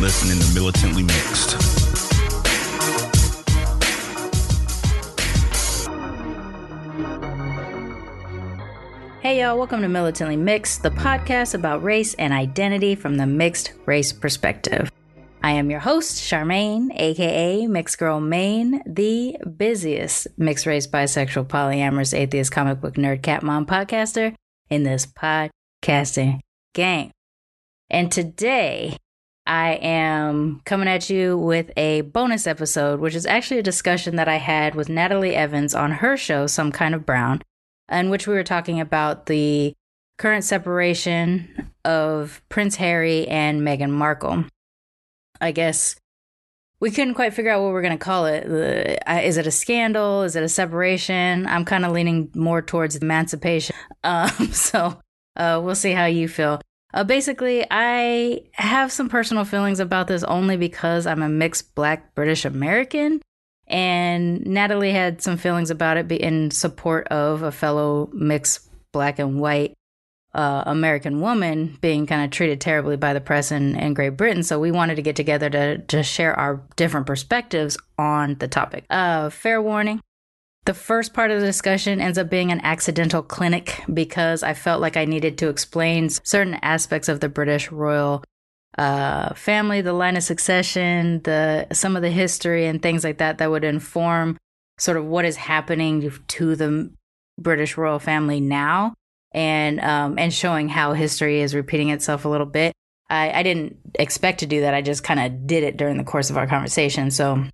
listening to Militantly Mixed. Hey, y'all, welcome to Militantly Mixed, the podcast about race and identity from the mixed race perspective. I am your host, Sharmane, aka Mixed Girl Maine, the busiest mixed race, bisexual, polyamorous, atheist, comic book nerd, cat mom podcaster in this podcasting game. And today, I am coming at you with a bonus episode, which is actually a discussion that I had with Natalie Evans on her show, Some Kind of Brown, in which we were talking about the current separation of Prince Harry and Meghan Markle. I guess we couldn't quite figure out what we're going to call it. Uh, it a scandal? Is it a separation? I'm kind of leaning more towards emancipation. Um, so uh, we'll see how you feel. Uh, basically, I have some personal feelings about this only because I'm a mixed black British American. And Natalie had some feelings about it in support of a fellow mixed black and white uh, American woman being kind of treated terribly by the press in, in Great Britain. So we wanted to get together to, to share our different perspectives on the topic. Uh, fair warning. The first part of the discussion ends up being an accidental clinic because I felt like I needed to explain certain aspects of the British royal uh, family, the line of succession, the some of the history and things like that that would inform sort of what is happening to the British royal family now and um, and showing how history is repeating itself a little bit. I, I didn't expect to do that. I just kind of did it during the course of our conversation. So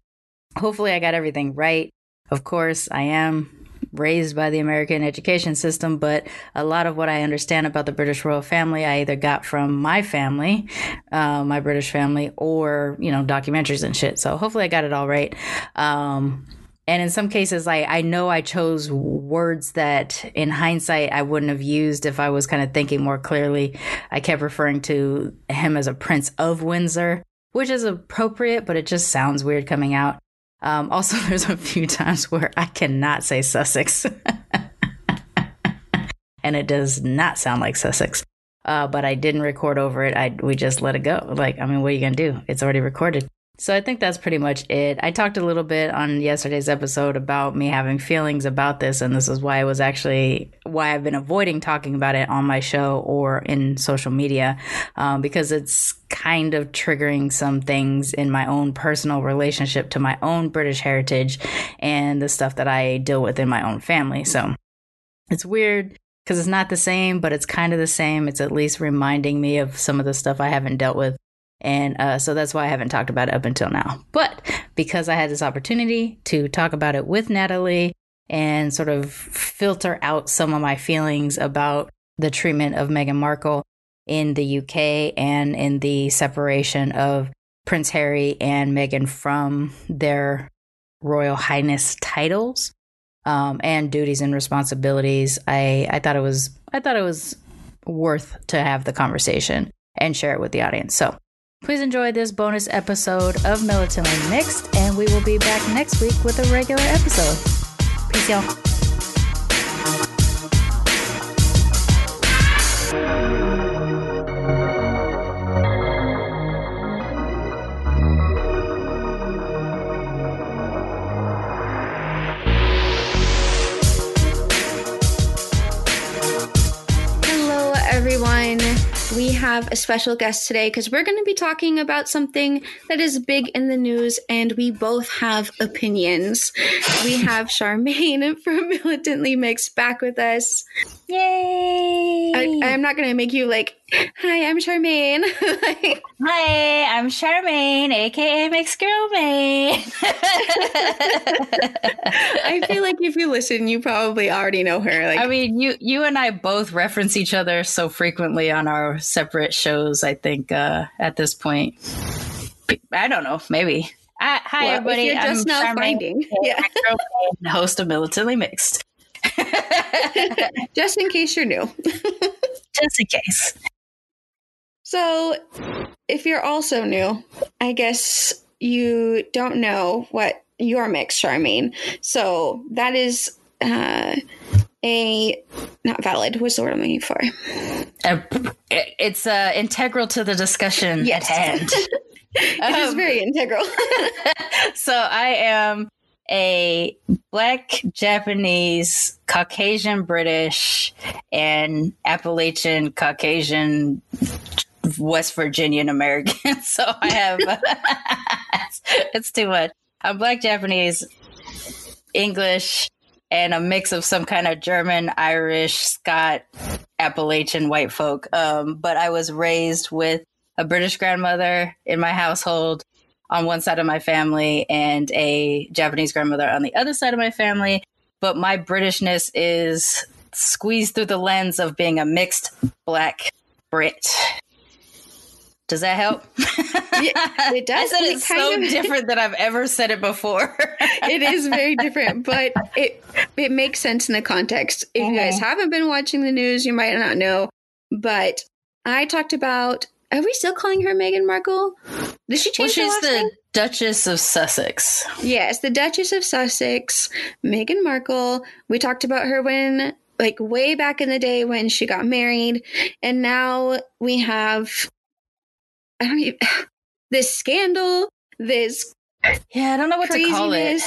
hopefully, I got everything right. Of course, I am raised by the American education system, but a lot of what I understand about the British royal family, I either got from my family, uh, my British family, or you know documentaries and shit. So hopefully, I got it all right. Um, and in some cases I, I know i chose words that in hindsight i wouldn't have used if i was kind of thinking more clearly i kept referring to him as a prince of windsor which is appropriate but it just sounds weird coming out um, also there's a few times where i cannot say sussex. And it does not sound like sussex. Uh, but i didn't record over it. I, we just let it go. Like i mean what are you gonna do? It's already recorded so I think that's pretty much it. I talked a little bit on yesterday's episode about me having feelings about this, and this is why I was actually why I've been avoiding talking about it on my show or in social media, um, because it's kind of triggering some things in my own personal relationship to my own British heritage and the stuff that I deal with in my own family. So it's weird because it's not the same, but it's kind of the same. It's at least reminding me of some of the stuff I haven't dealt with and uh, so that's why I haven't talked about it up until now. But because I had this opportunity to talk about it with Natalie and sort of filter out some of my feelings about the treatment of Meghan Markle in the UK and in the separation of Prince Harry and Meghan from their Royal Highness titles um, and duties and responsibilities, I, I thought it was I thought it was worth to have the conversation and share it with the audience. So Please enjoy this bonus episode of Militantly Mixed, and we will be back next week with a regular episode. Peace, y'all. Hello, everyone. We have a special guest today because we're going to be talking about something that is big in the news, and we both have opinions. We have Sharmane from Militantly Mixed back with us. Yay! I, I'm not going to make you like, hi, I'm Sharmane. Like, Hi, I'm Sharmane, aka Mixed Girl Maine. I feel like if you listen, you probably already know her. Like, I mean, you you and I both reference each other so frequently on our separate shows. I think uh, at this point. I don't know, maybe. Uh, hi, well, everybody. You're just I'm now Sharmane, finding. Yeah. host of Militantly Mixed. just in case you're new. just in case. So, if you're also new, I guess you don't know what your mix, Sharmane. So that is uh, a not valid. What's the word I'm looking for? Uh, it's uh, integral to the discussion yes. at hand. it um, is very integral. so I am a black Japanese, Caucasian British, and Appalachian Caucasian West Virginian American. so I have it's too much. I'm black Japanese, English, and a mix of some kind of German, Irish, Scot, Appalachian white folk. Um, but I was raised with a British grandmother in my household on one side of my family and a Japanese grandmother on the other side of my family. But my Britishness is squeezed through the lens of being a mixed black Brit. Does that help? Yeah, it does. I said it's so of, different than I've ever said it before. it is very different, but it it makes sense in the context. If you guys uh-huh. haven't been watching the news, you might not know. But I talked about. Are we still calling her Meghan Markle? Did she change well, she's the name? Duchess of Sussex. Yes, the Duchess of Sussex, Meghan Markle. We talked about her when like way back in the day when she got married and now we have I don't even this scandal, this yeah, I don't know what craziness. to call it.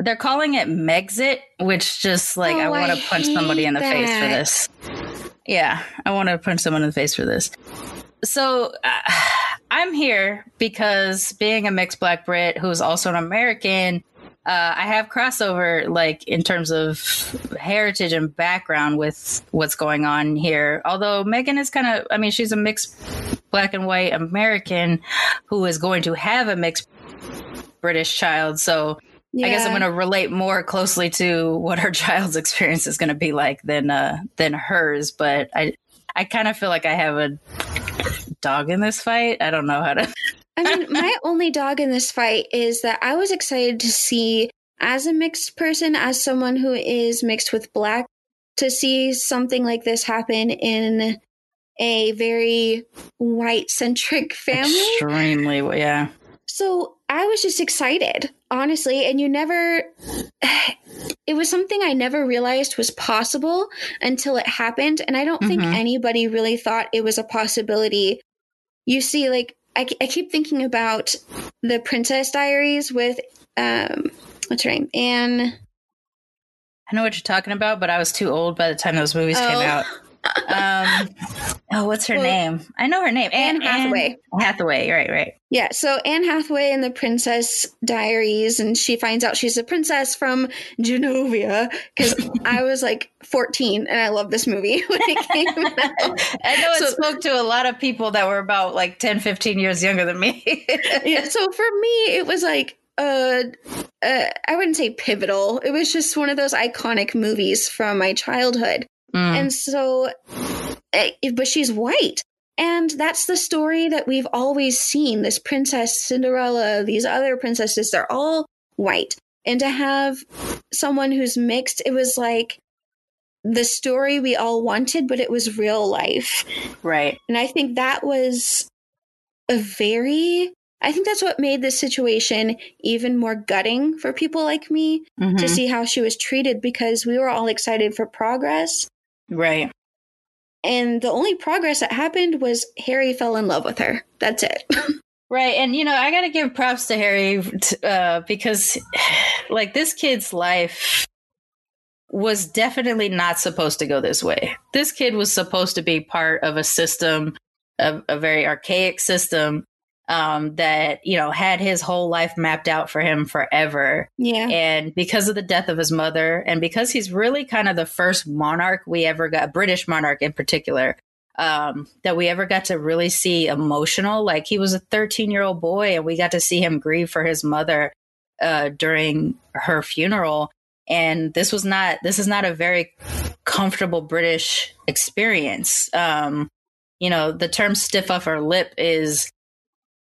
They're calling it Megxit, which just like oh, I want to punch somebody in the that. face for this. Yeah, I want to punch someone in the face for this. So uh, I'm here because being a mixed black Brit who is also an American, uh, I have crossover like in terms of heritage and background with what's going on here. Although Meghan is kind of, I mean, she's a mixed black and white American who is going to have a mixed British child. So yeah. I guess I'm going to relate more closely to what her child's experience is going to be like than uh, than hers. But I I kind of feel like I have a dog in this fight. I don't know how to. I mean, my only dog in this fight is that I was excited to see, as a mixed person, as someone who is mixed with black, to see something like this happen in a very white centric family. Extremely, yeah. So I was just excited, honestly. And you never, it was something I never realized was possible until it happened. And I don't mm-hmm. think anybody really thought it was a possibility. You see, like, I, I keep thinking about the Princess Diaries with, um, what's her name? Anne. I know what you're talking about, but I was too old by the time those movies oh. came out um, oh, what's her well, name? I know her name. Anne, Anne Hathaway. Anne Hathaway, right, right. Yeah, so Anne Hathaway in the Princess Diaries, and she finds out she's a princess from Genovia because I was like 14 and I love this movie when it came out. I know it spoke to a lot of people that were about like 10, 15 years younger than me. yeah, so for me, it was like, uh, uh, I wouldn't say pivotal. It was just one of those iconic movies from my childhood. Mm. And so, eh, but she's white. And that's the story that we've always seen. This princess Cinderella, these other princesses, they're all white. And to have someone who's mixed, it was like the story we all wanted, but it was real life. Right. And I think that was a very I think that's what made this situation even more gutting for people like me mm-hmm. to see how she was treated because we were all excited for progress. Right. And the only progress that happened was Harry fell in love with her. That's it. right. And, you know, I got to give props to Harry uh, because, like, this kid's life was definitely not supposed to go this way. This kid was supposed to be part of a system, a, a very archaic system um, that you know had his whole life mapped out for him forever. Yeah, and because of the death of his mother, and because he's really kind of the first monarch we ever got, British monarch in particular, um, that we ever got to really see emotional. Like he was a 13 year old boy, and we got to see him grieve for his mother uh, during her funeral. And this was not this is not a very comfortable British experience. Um, you know, the term stiff upper lip is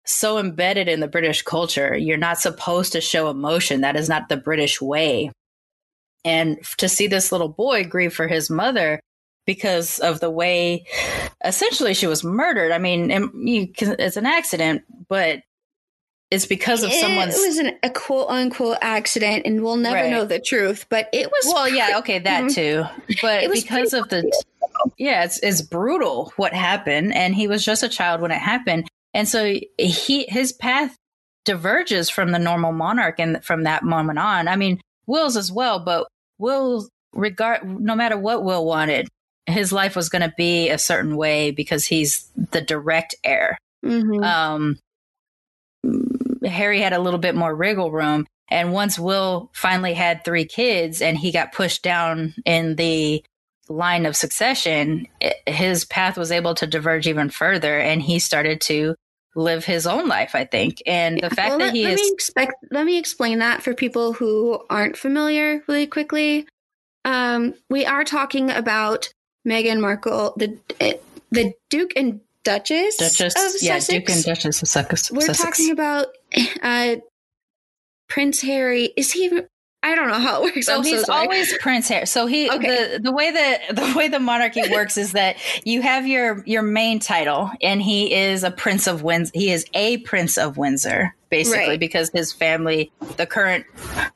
so embedded in the British culture. You're not supposed to show emotion. That is not the British way. And to see this little boy grieve for his mother because of the way essentially she was murdered. I mean, it's an accident, but it's because of someone's. It was an, a quote unquote accident, and we'll never right. know the truth. But it was. Well, yeah, okay, that too. But because of the. Yeah, it's it's brutal what happened, and he was just a child when it happened, and so he his path diverges from the normal monarch, and from that moment on, I mean, Will's as well, but Will regard no matter what Will wanted, his life was going to be a certain way because he's the direct heir. Mm-hmm. Um, Harry had a little bit more wriggle room. And once Will finally had three kids and he got pushed down in the line of succession, his path was able to diverge even further and he started to live his own life, I think. And the fact well, that he let is. Me expect, let me explain that for people who aren't familiar really quickly. Um, we are talking about Meghan Markle, the the Duke and Duchess, Duchess of yeah, Sussex. Duke and Duchess of Sussex. We're talking about uh, Prince Harry. Is he even? I don't know how it works. So I'm he's so always Prince Harry. So he okay. the the way that the way the monarchy works is that you have your your main title, and he is a Prince of Windsor. He is a Prince of Windsor, basically, right. because his family, the current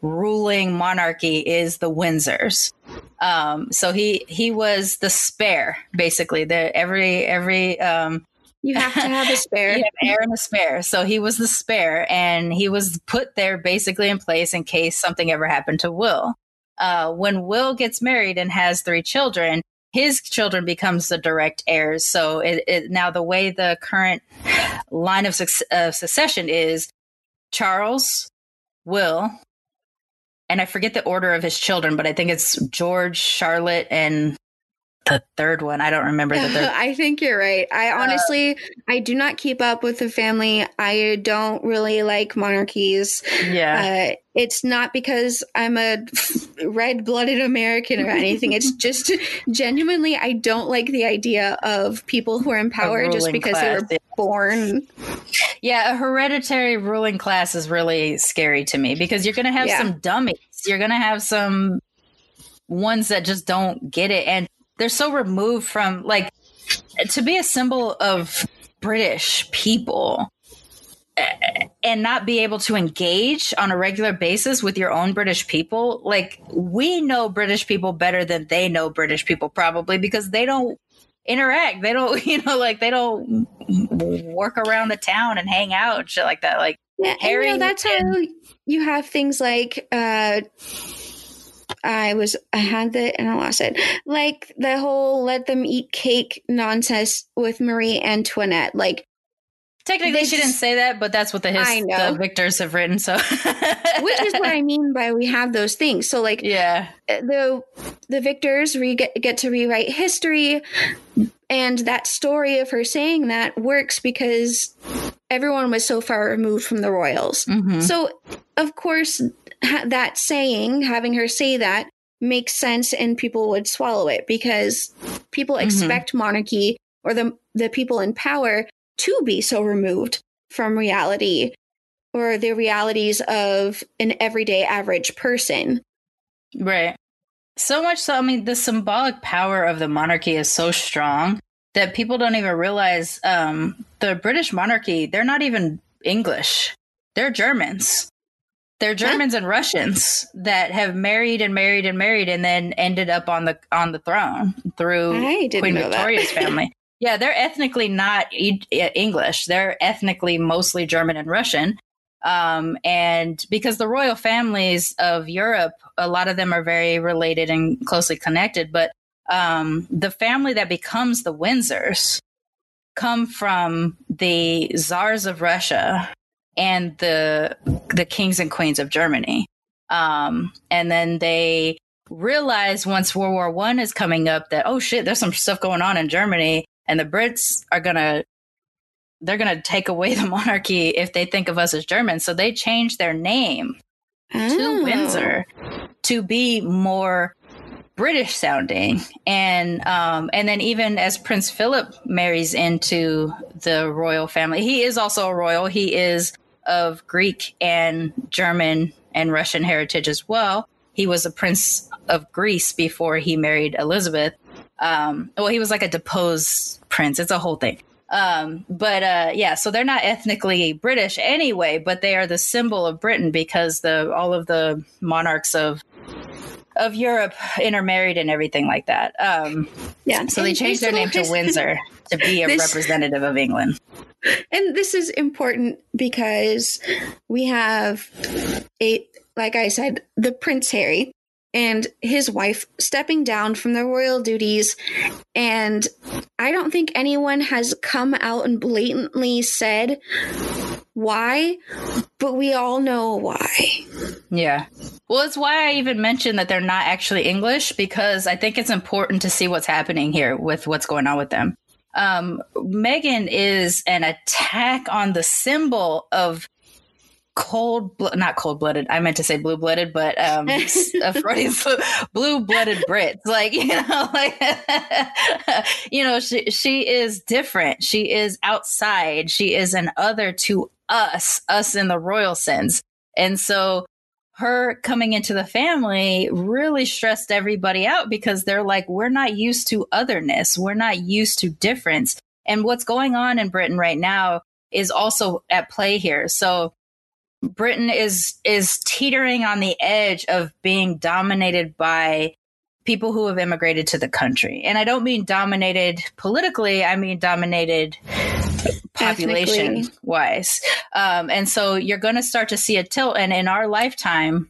ruling monarchy, is the Windsors. Um, so he he was the spare, basically. The every every um, you have to have a spare. you have heir and a spare. So he was the spare, and he was put there basically in place in case something ever happened to Will. Uh, when Will gets married and has three children, his children becomes the direct heirs. So it, it now the way the current line of, su- of succession is Charles, Will, and I forget the order of his children, but I think it's George, Charlotte, and the third one. I don't remember the third. I think you're right. I uh, honestly, uh, I do not keep up with the family. I don't really like monarchies. Yeah. Uh, it's not because I'm a red blooded American or anything. it's just genuinely, I don't like the idea of people who are in power just because class, they were born. Yeah, a hereditary ruling class is really scary to me because you're going to have yeah. some dummies. You're going to have some ones that just don't get it. And they're so removed from like to be a symbol of British people and not be able to engage on a regular basis with your own British people. Like we know British people better than they know British people probably because they don't interact. They don't, you know, like they don't work around the town and hang out and shit like that. Like yeah, Harry, you know, that's how you have things like uh I was I had it and I lost it. Like the whole let them eat cake nonsense with Marie Antoinette. Like technically she didn't say that, but that's what the his, the victors have written. So which is what I mean by we have those things. So like yeah, the the victors re- get, get to rewrite history, and that story of her saying that works because everyone was so far removed from the royals. Mm-hmm. So of course that saying, having her say that, makes sense and people would swallow it because people mm-hmm. expect monarchy or the the people in power to be so removed from reality or the realities of an everyday average person. Right. So much so I mean the symbolic power of the monarchy is so strong that people don't even realize um, the British monarchy, they're not even English. They're Germans. They're Germans and Russians that have married and married and married and then ended up on the on the throne through Queen Victoria's family. Yeah, they're ethnically not English. They're ethnically mostly German and Russian. Um, and because the royal families of Europe, a lot of them are very related and closely connected. But um, the family that becomes the Windsors come from the czars of Russia and the the kings and queens of Germany. Um, and then they realize once World War One is coming up that oh shit, there's some stuff going on in Germany, and the Brits are gonna they're gonna take away the monarchy if they think of us as Germans. So they change their name oh. to Windsor to be more British sounding, and um, and then even as Prince Philip marries into the royal family, he is also a royal. He is of Greek and German and Russian heritage as well. He was a prince of Greece before he married Elizabeth. Um, well, he was like a deposed prince. It's a whole thing. Um, but uh, yeah, so they're not ethnically British anyway, but they are the symbol of Britain because the all of the monarchs of of Europe intermarried and everything like that. Um, yeah. So they changed their name to Windsor to be a this, representative of England. And this is important because we have a, like I said, the Prince Harry and his wife stepping down from their royal duties. And I don't think anyone has come out and blatantly said why, but we all know why. Yeah. Well, it's why I even mentioned that they're not actually English because I think it's important to see what's happening here with what's going on with them. Um, Meghan is an attack on the symbol of cold, not cold blooded. I meant to say blue blooded, but um, blue blooded Brits. Like you know, like you know, she she is different. She is outside. She is an other to us, us in the royal sense, and so her coming into the family really stressed everybody out because they're like, we're not used to otherness. We're not used to difference. And what's going on in Britain right now is also at play here. So Britain is is teetering on the edge of being dominated by people who have immigrated to the country. And I don't mean dominated politically, I mean dominated population wise. Um, and so you're going to start to see a tilt. And in our lifetime,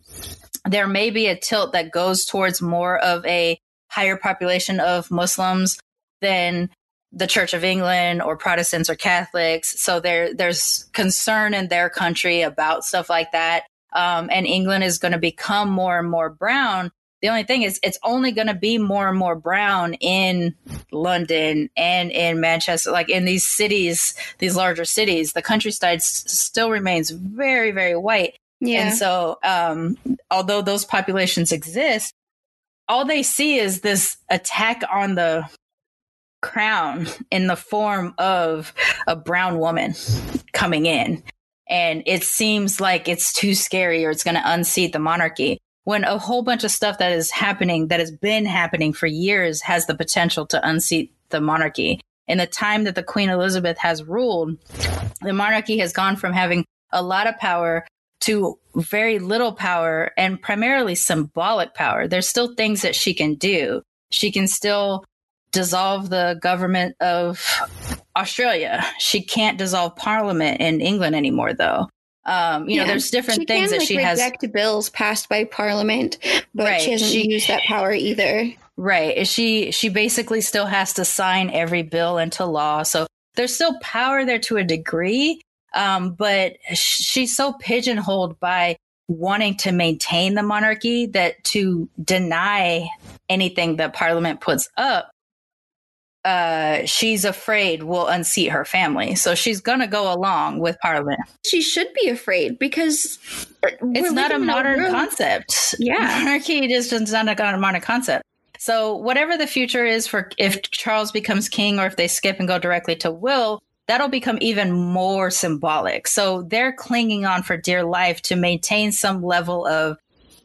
there may be a tilt that goes towards more of a higher population of Muslims than the Church of England or Protestants or Catholics. So there, there's concern in their country about stuff like that. Um, and England is going to become more and more brown. The only thing is, it's only going to be more and more brown in London and in Manchester, like in these cities, these larger cities. The countryside s- still remains very, very white. Yeah. And so, um, although those populations exist, all they see is this attack on the crown in the form of a brown woman coming in. And it seems like it's too scary or it's going to unseat the monarchy when a whole bunch of stuff that is happening, that has been happening for years, has the potential to unseat the monarchy. In the time that the Queen Elizabeth has ruled, the monarchy has gone from having a lot of power to very little power and primarily symbolic power. There's still things that she can do. She can still dissolve the government of Australia. She can't dissolve parliament in England anymore, though. Um, you yeah. know, there's different she things can, that like, she has. Reject bills passed by Parliament, but right. she hasn't she, used that power either. Right. She she basically still has to sign every bill into law. So there's still power there to a degree, um, but she's so pigeonholed by wanting to maintain the monarchy that to deny anything that Parliament puts up uh, she's afraid will unseat her family. So she's going to go along with Parliament. She should be afraid because it's not a modern concept. Yeah. Monarchy just is not a modern concept. So whatever the future is for if Charles becomes king or if they skip and go directly to Will, that'll become even more symbolic. So they're clinging on for dear life to maintain some level of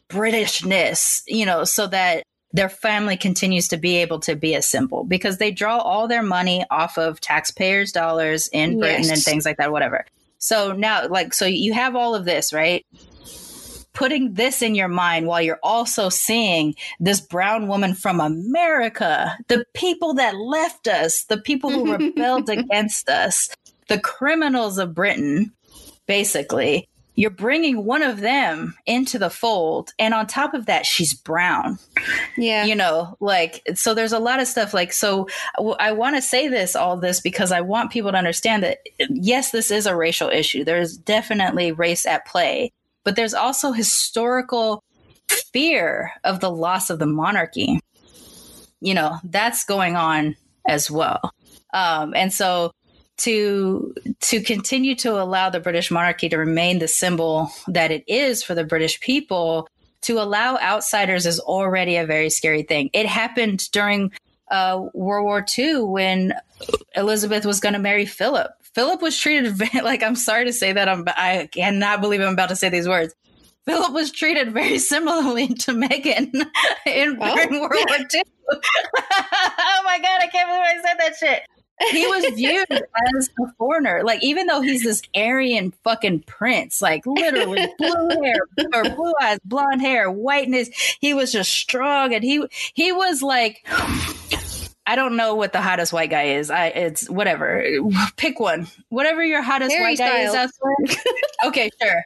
Britishness, you know, so that their family continues to be able to be a symbol because they draw all their money off of taxpayers' dollars in Britain yes. and things like that, whatever. So now, like, so you have all of this, right? Putting this in your mind while you're also seeing this brown woman from America, the people that left us, the people who rebelled against us, the criminals of Britain, basically, you're bringing one of them into the fold and on top of that she's brown. Yeah. You know like so there's a lot of stuff like so i want to say this all this because i want people to understand that yes this is a racial issue. There's definitely race at play but there's also historical fear of the loss of the monarchy. You know that's going on as well. Um, and so to to continue to allow the British monarchy to remain the symbol that it is for the British people to allow outsiders is already a very scary thing. It happened during uh, World War II when Elizabeth was going to marry Philip. Philip was treated like I'm sorry to say that I'm I cannot believe I'm about to say these words. Philip was treated very similarly to Meghan in oh. during World War II. oh my god, I can't believe I said that shit. He was viewed as a foreigner. Like, even though he's this Aryan fucking prince, like literally blue hair or blue eyes, blonde hair, whiteness, he was just strong and he he was like I don't know what the hottest white guy is. I it's whatever. Pick one. Whatever your hottest Harry white guy is out there. okay, sure.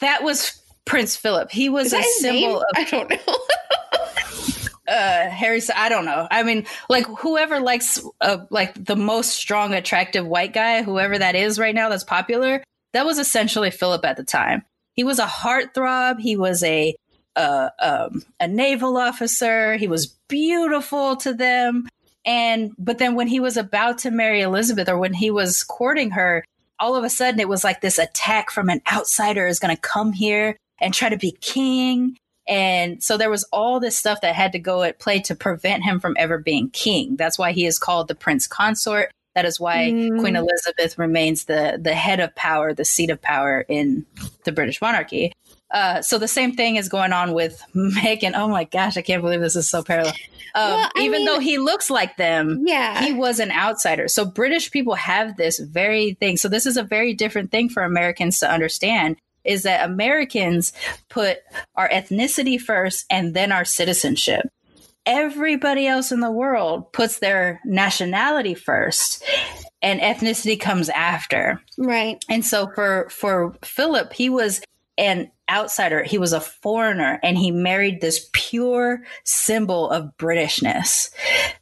That was Prince Philip. He was a symbol name? of I don't know. uh Harry I don't know. I mean, like whoever likes uh, like the most strong attractive white guy, whoever that is right now that's popular, that was essentially Philip at the time. He was a heartthrob, he was a uh, um, a naval officer, he was beautiful to them. And but then when he was about to marry Elizabeth or when he was courting her, all of a sudden it was like this attack from an outsider is going to come here and try to be king and so there was all this stuff that had to go at play to prevent him from ever being king. That's why he is called the prince consort. That is why mm. Queen Elizabeth remains the the head of power, the seat of power in the British monarchy. Uh, so the same thing is going on with Meghan. Oh my gosh, I can't believe this is so parallel. Um, well, even mean, though he looks like them, yeah, he was an outsider. So British people have this very thing. So this is a very different thing for Americans to understand is that Americans put our ethnicity first and then our citizenship. Everybody else in the world puts their nationality first and ethnicity comes after. Right. And so for for Philip, he was an outsider. He was a foreigner and he married this pure symbol of Britishness.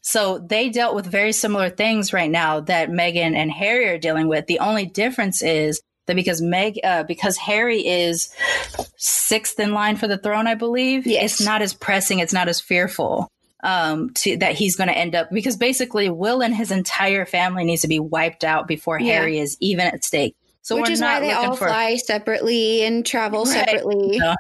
So they dealt with very similar things right now that Meghan and Harry are dealing with. The only difference is that because Meg, uh, because Harry is sixth in line for the throne, I believe. Yes. It's not as pressing. It's not as fearful um, to that he's going to end up because basically Will and his entire family needs to be wiped out before yeah. Harry is even at stake. So which is why they all for, fly separately and travel right, separately.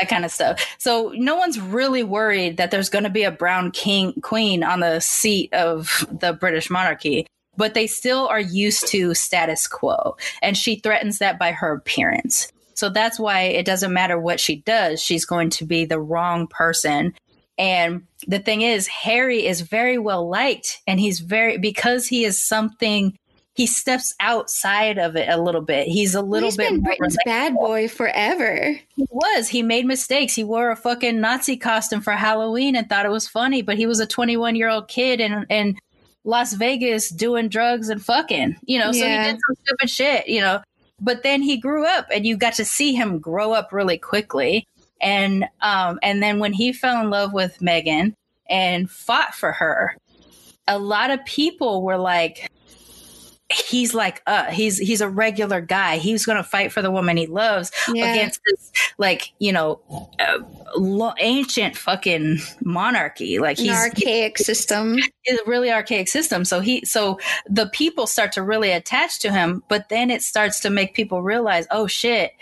That kind of stuff. So no one's really worried that there's going to be a brown king queen on the seat of the British monarchy but they still are used to status quo. And she threatens that by her appearance. So that's why it doesn't matter what she does, she's going to be the wrong person. And the thing is, Harry is very well liked, and he's very, because he is something he steps outside of it a little bit. He's a little he's bit been Britain's bad boy forever. He was. He made mistakes. He wore a fucking Nazi costume for Halloween and thought it was funny, but he was a 21 year old kid and and Las Vegas doing drugs and fucking, you know, yeah. so he did some stupid shit, you know. But then he grew up and you got to see him grow up really quickly. And um and then when he fell in love with Meghan and fought for her, a lot of people were like, he's like uh he's he's a regular guy. He's gonna fight for the woman he loves yeah. against this like you know uh, lo- ancient fucking monarchy. Like he's An archaic he, system. Is a really archaic system. So he so the people start to really attach to him but then it starts to make people realize oh shit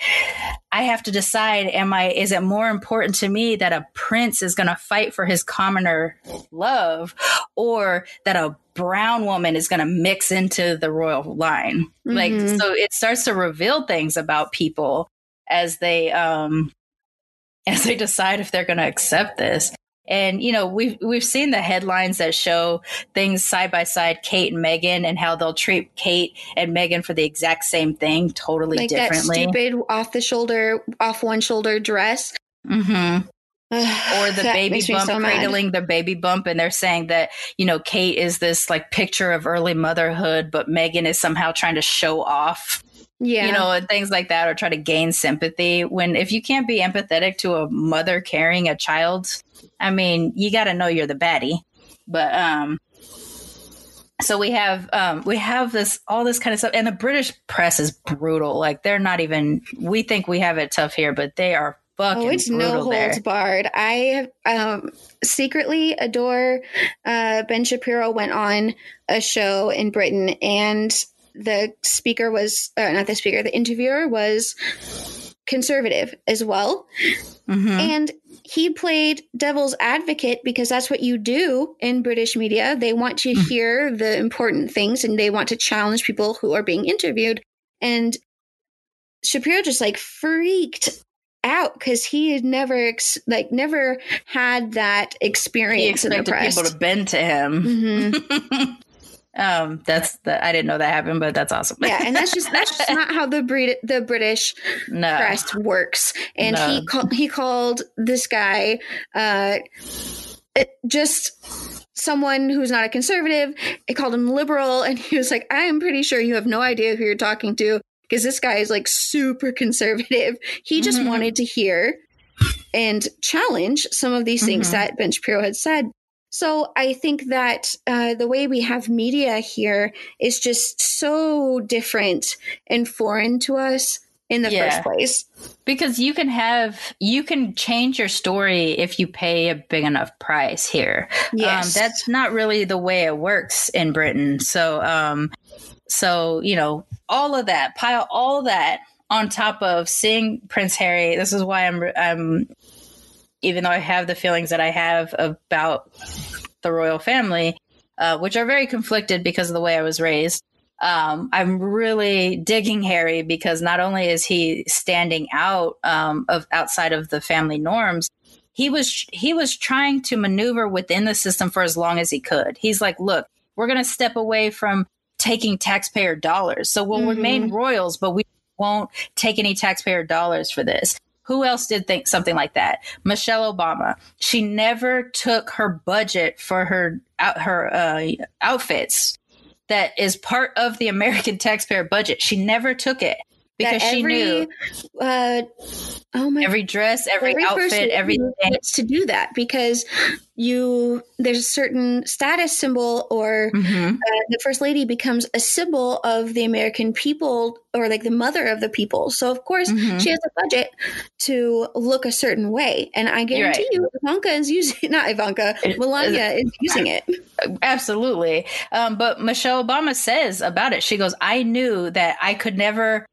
i have to decide am i is it more important to me that a prince is gonna fight for his commoner love or that a brown woman is going to mix into the royal line. Mm-hmm. Like, so it starts to reveal things about people as they, um, as they decide if they're going to accept this. And you know we've we've seen the headlines that show things side by side, Kate and Meghan, and how they'll treat Kate and Meghan for the exact same thing, totally like differently. That stupid off the shoulder, off one shoulder dress. Mm-hmm or the baby bump so cradling the baby bump and they're saying that you know kate is this like picture of early motherhood but Meghan is somehow trying to show off yeah. you know and things like that or try to gain sympathy when if you can't be empathetic to a mother carrying a child i mean you got to know you're the baddie. But um so we have um, we have this all this kind of stuff and the british press is brutal like they're not even we think we have it tough here but they are fucking. Oh, it's no holds there. barred. I um, secretly adore uh, Ben Shapiro. Went on a show in Britain, and the speaker was uh, not the speaker. The interviewer was conservative as well, mm-hmm. and he played devil's advocate because that's what you do in British media. They want to Mm. hear the important things and they want to challenge people who are being interviewed. And Shapiro just like freaked out because he had never ex- like never had that He experience in the expected press. people to bend to him. Mhm. um, that's the I didn't know that happened, but that's awesome. Yeah, and that's just that's just not how the Brit- the British no. press works. And No. he called he called this guy uh, just someone who's not a conservative. It called him liberal, and he was like, "I am pretty sure you have no idea who you're talking to because this guy is like super conservative. He just Mhm. wanted to hear and challenge some of these things Mhm. that Ben Shapiro had said." So I think that uh, the way we have media here is just so different and foreign to us in the Yeah. first place. Because you can have you can change your story if you pay a big enough price here. Yes. Um, that's not really the way it works in Britain. So um so, you know, all of that, pile all that on top of seeing Prince Harry. This is why I'm I'm even though I have the feelings that I have about the royal family, uh, which are very conflicted because of the way I was raised. Um, I'm really digging Harry because not only is he standing out um, of outside of the family norms, he was he was trying to maneuver within the system for as long as he could. He's like, look, we're going to step away from taking taxpayer dollars, so we'll Mhm. remain royals, but we won't take any taxpayer dollars for this. Who else did think something like that? Michelle Obama. She never took her budget for her out her uh, outfits that is part of the American taxpayer budget. She never took it because That she knew Uh, oh my! every dress, every, person outfit, everything. gets to do that because you there's a certain status symbol, or Mhm. uh, the first lady becomes a symbol of the American people, or like the mother of the people. So of course Mhm. she has a budget to look a certain way, and I guarantee right. you, Ivanka is using not Ivanka, Melania is using it. Absolutely. Um, but Michelle Obama says about it, she goes, I knew that I could never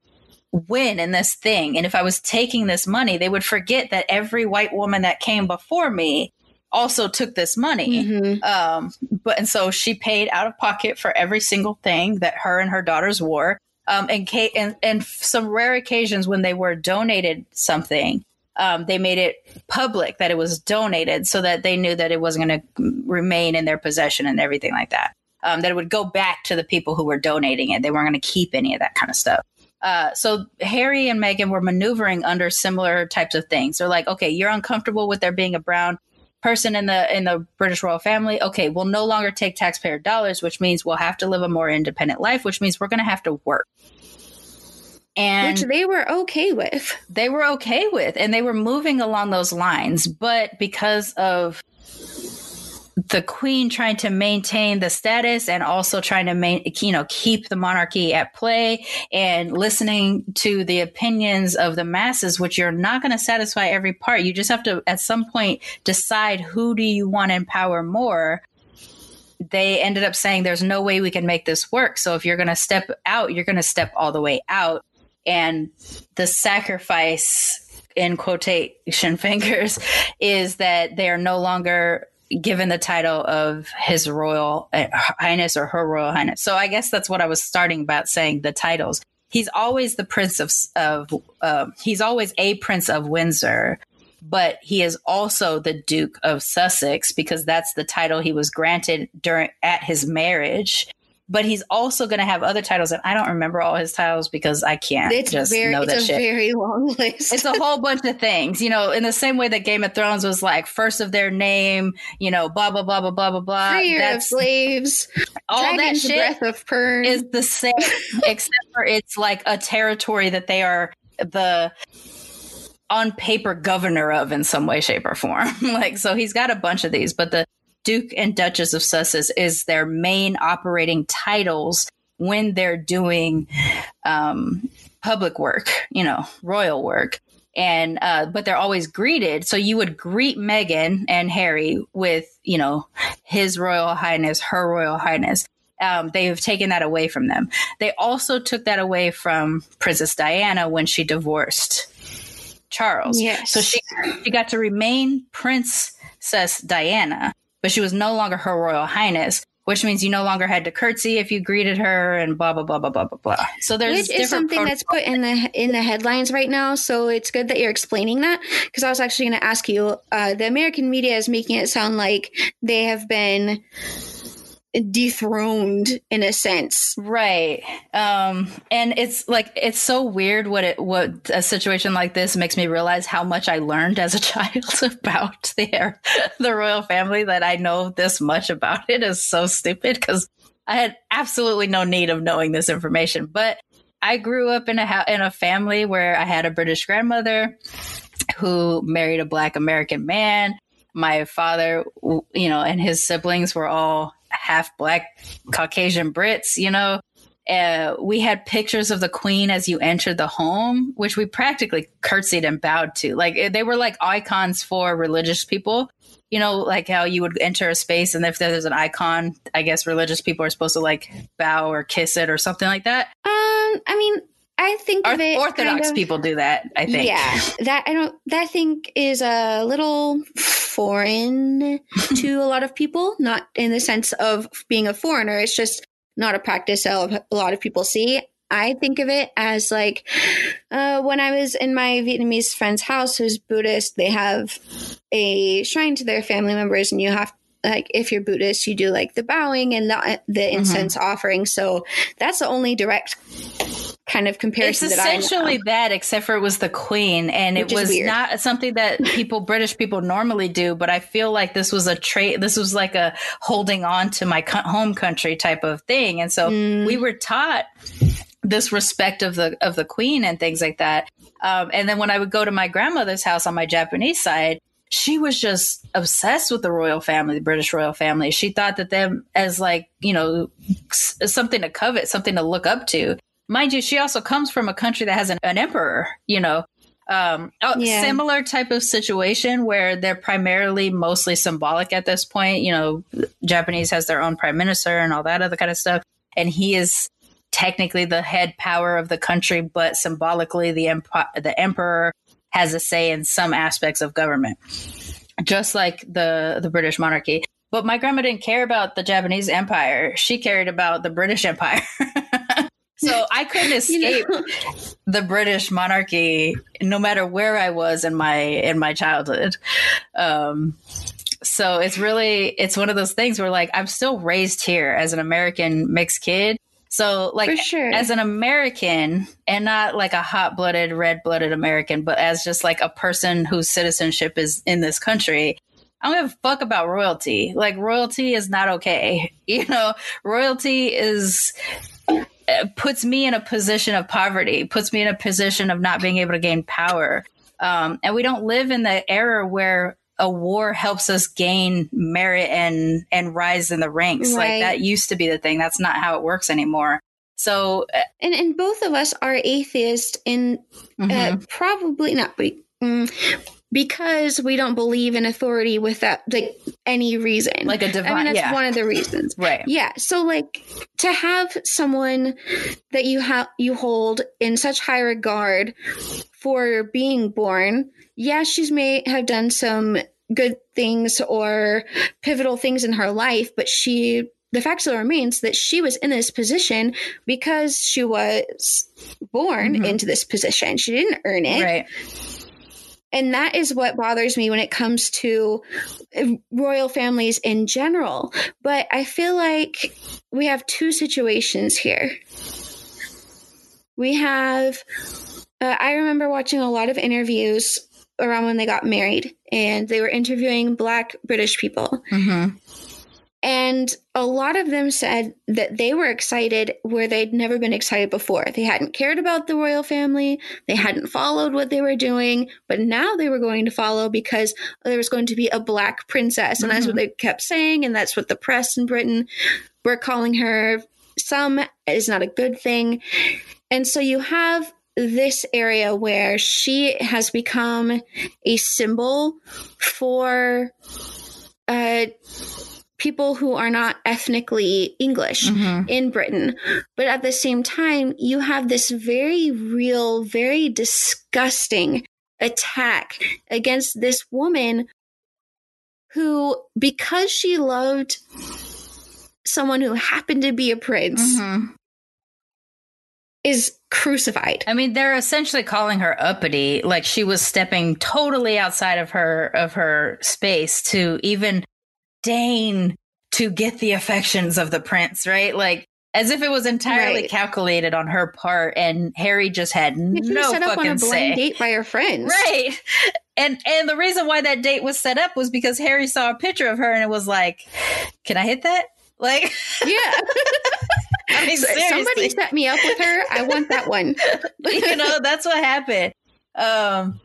win in this thing. And if I was taking this money, they would forget that every white woman that came before me also took this money. Mhm. Um, but and so she paid out of pocket for every single thing that her and her daughters wore. Um, and, ca- and and some rare occasions when they were donated something, um, they made it public that it was donated, so that they knew that it wasn't going to remain in their possession and everything like that. Um, that it would go back to the people who were donating it. They weren't going to keep any of that kind of stuff. Uh, so Harry and Meghan were maneuvering under similar types of things. They're like, okay, you're uncomfortable with there being a brown person in the in the British royal family. Okay, we'll no longer take taxpayer dollars, which means we'll have to live a more independent life, which means we're going to have to work. And Which they were okay with. they were okay with and they were moving along those lines but because of the queen trying to maintain the status and also trying to main, you know keep the monarchy at play and listening to the opinions of the masses which you're not going to satisfy every part. You just have to at some point decide who do you want to empower more. They ended up saying there's no way we can make this work. So if you're going to step out you're going to step all the way out. And the sacrifice in quotation fingers is that they are no longer given the title of his royal uh, highness or her royal highness. So i guess that's what i was starting about saying the titles. He's always the prince of of uh, he's always a prince of windsor but he is also the duke of sussex because that's the title he was granted during at his marriage but he's also going to have other titles and i don't remember all his titles because i can't It's just very know it's a shit very long list. it's a whole bunch of things, you know, in the same way that Game of Thrones was like first of their name, you know, blah blah blah blah blah blah blah. Freer of slaves, all that shit breath of Pern. is the same, except for it's like a territory that they are the on paper governor of in some way, shape, or form. like, so he's got a bunch of these, but the Duke and Duchess of Sussex is their main operating titles when they're doing um, public work, you know, royal work. And, uh, but they're always greeted. So you would greet Meghan and Harry with, you know, his royal highness, her royal highness. Um, they have taken that away from them. They also took that away from Princess Diana when she divorced Charles. Yes. So she she got to remain Princess Diana, but she was no longer Her Royal Highness, which means you no longer had to curtsy if you greeted her and blah blah blah blah blah blah blah. So there's Which is something that's put in the in the headlines right now. So it's good that you're explaining that because I was actually going to ask you. Uh, the American media is making it sound like they have been dethroned in a sense. Right. Um and it's like it's so weird what it what a situation like this makes me realize how much I learned as a child about the the royal family that I know this much about it is so stupid cuz I had absolutely no need of knowing this information. But I grew up in a in a family where I had a British grandmother who married a black American man. My father, you know, and his siblings were all half black Caucasian Brits, you know. Uh, we had pictures of the queen as you entered the home, which we practically curtsied and bowed to. Like they were like icons for religious people. You know, like how you would enter a space and if there's an icon, I guess religious people are supposed to like bow or kiss it or something like that. Um, I mean, I think of it Orthodox kind of, people do that. I think. Yeah, that I don't. That I think is a little foreign to a lot of people. Not in the sense of being a foreigner. It's just not a practice that a lot of people see. I think of it as like uh, when I was in my Vietnamese friend's house who's Buddhist, they have a shrine to their family members, and you have like if you're Buddhist, you do like the bowing and the, the mm-hmm. incense mm-hmm. offering. So that's the only direct kind of comparison. It's essentially that, that, except for it was the queen, and Which it was not something that people, British people, normally do. But I feel like this was a trait. This was like a holding on to my home country type of thing, and so mm. we were taught this respect of the of the queen and things like that. Um, and then when I would go to my grandmother's house on my Japanese side, she was just obsessed with the royal family, the British royal family. She thought that them as like, you know, something to covet, something to look up to. Mind you, she also comes from a country that has an, an emperor, you know, um, oh, yeah. similar type of situation where they're primarily mostly symbolic at this point. You know, Japanese has their own prime minister and all that other kind of stuff. And he is technically the head power of the country, but symbolically the, the emperor has a say in some aspects of government, just like the the British monarchy. But my grandma didn't care about the Japanese Empire; she cared about the British Empire. so I couldn't escape you know? the British monarchy, no matter where I was in my in my childhood. Um, so it's really it's one of those things where like I'm still raised here as an American mixed kid, so, like, sure. as an American, and not like a hot blooded, red blooded American, but as just like a person whose citizenship is in this country, I don't give a fuck about royalty. Like, royalty is not okay. You know, royalty is puts me in a position of poverty, puts me in a position of not being able to gain power. Um, and we don't live in the era where a war helps us gain merit and and rise in the ranks. Right. Like that used to be the thing. That's not how it works anymore. So, uh, and and both of us are atheists, and uh, mm-hmm. uh, probably not. Mm, because we don't believe in authority without like any reason like a divine i mean that's yeah. one of the reasons right yeah so like to have someone that you have you hold in such high regard for being born yeah, she's may have done some good things or pivotal things in her life, but she the fact still remains that she was in this position because she was born mm-hmm. into this position. She didn't earn it. Right. And that is what bothers me when it comes to royal families in general. But I feel like we have two situations here. We have, uh, I remember watching a lot of interviews around when they got married and they were interviewing black british people mm-hmm. And a lot of them said that they were excited where they'd never been excited before. They hadn't cared about the royal family. They hadn't followed what they were doing. But now they were going to follow because there was going to be a black princess. And mm-hmm. that's what mm-hmm. they kept saying. And that's what the press in britain were calling her. Some is not a good thing. And so you have this area where she has become a symbol for uh, people who are not ethnically English mm-hmm. in Britain. But at the same time, you have this very real, very disgusting attack against this woman who, because she loved someone who happened to be a prince, Mhm. is crucified. I mean, they're essentially calling her uppity, like she was stepping totally outside of her of her space to even deign to get the affections of the prince, right? Like as if it was entirely Right. calculated on her part, and Harry just had no set up on a blind say. date by her friends. Right. And and the reason why that date was set up was because Harry saw a picture of her and it was like, Can I hit that? Like Yeah. I mean, So- Somebody set me up with her. I want that one. you know that's what happened um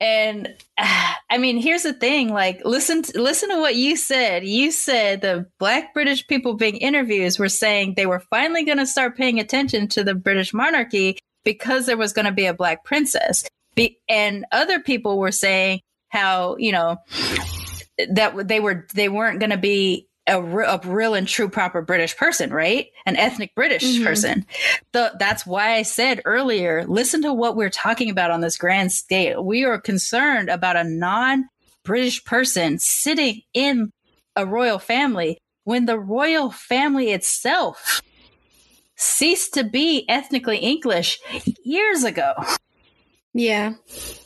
and i mean here's the thing like listen to, listen to what you said. You said the black british people being interviews were saying they were finally going to start paying attention to the british monarchy because there was going to be a black princess. Be- and other people were saying how you know that they were they weren't going to be a, re- a real and true proper british person right an ethnic british Mhm. person the, that's why I said earlier, listen to what we're talking about on this grand scale. We are concerned about a non British person sitting in a royal family when the royal family itself ceased to be ethnically English years ago. Yeah.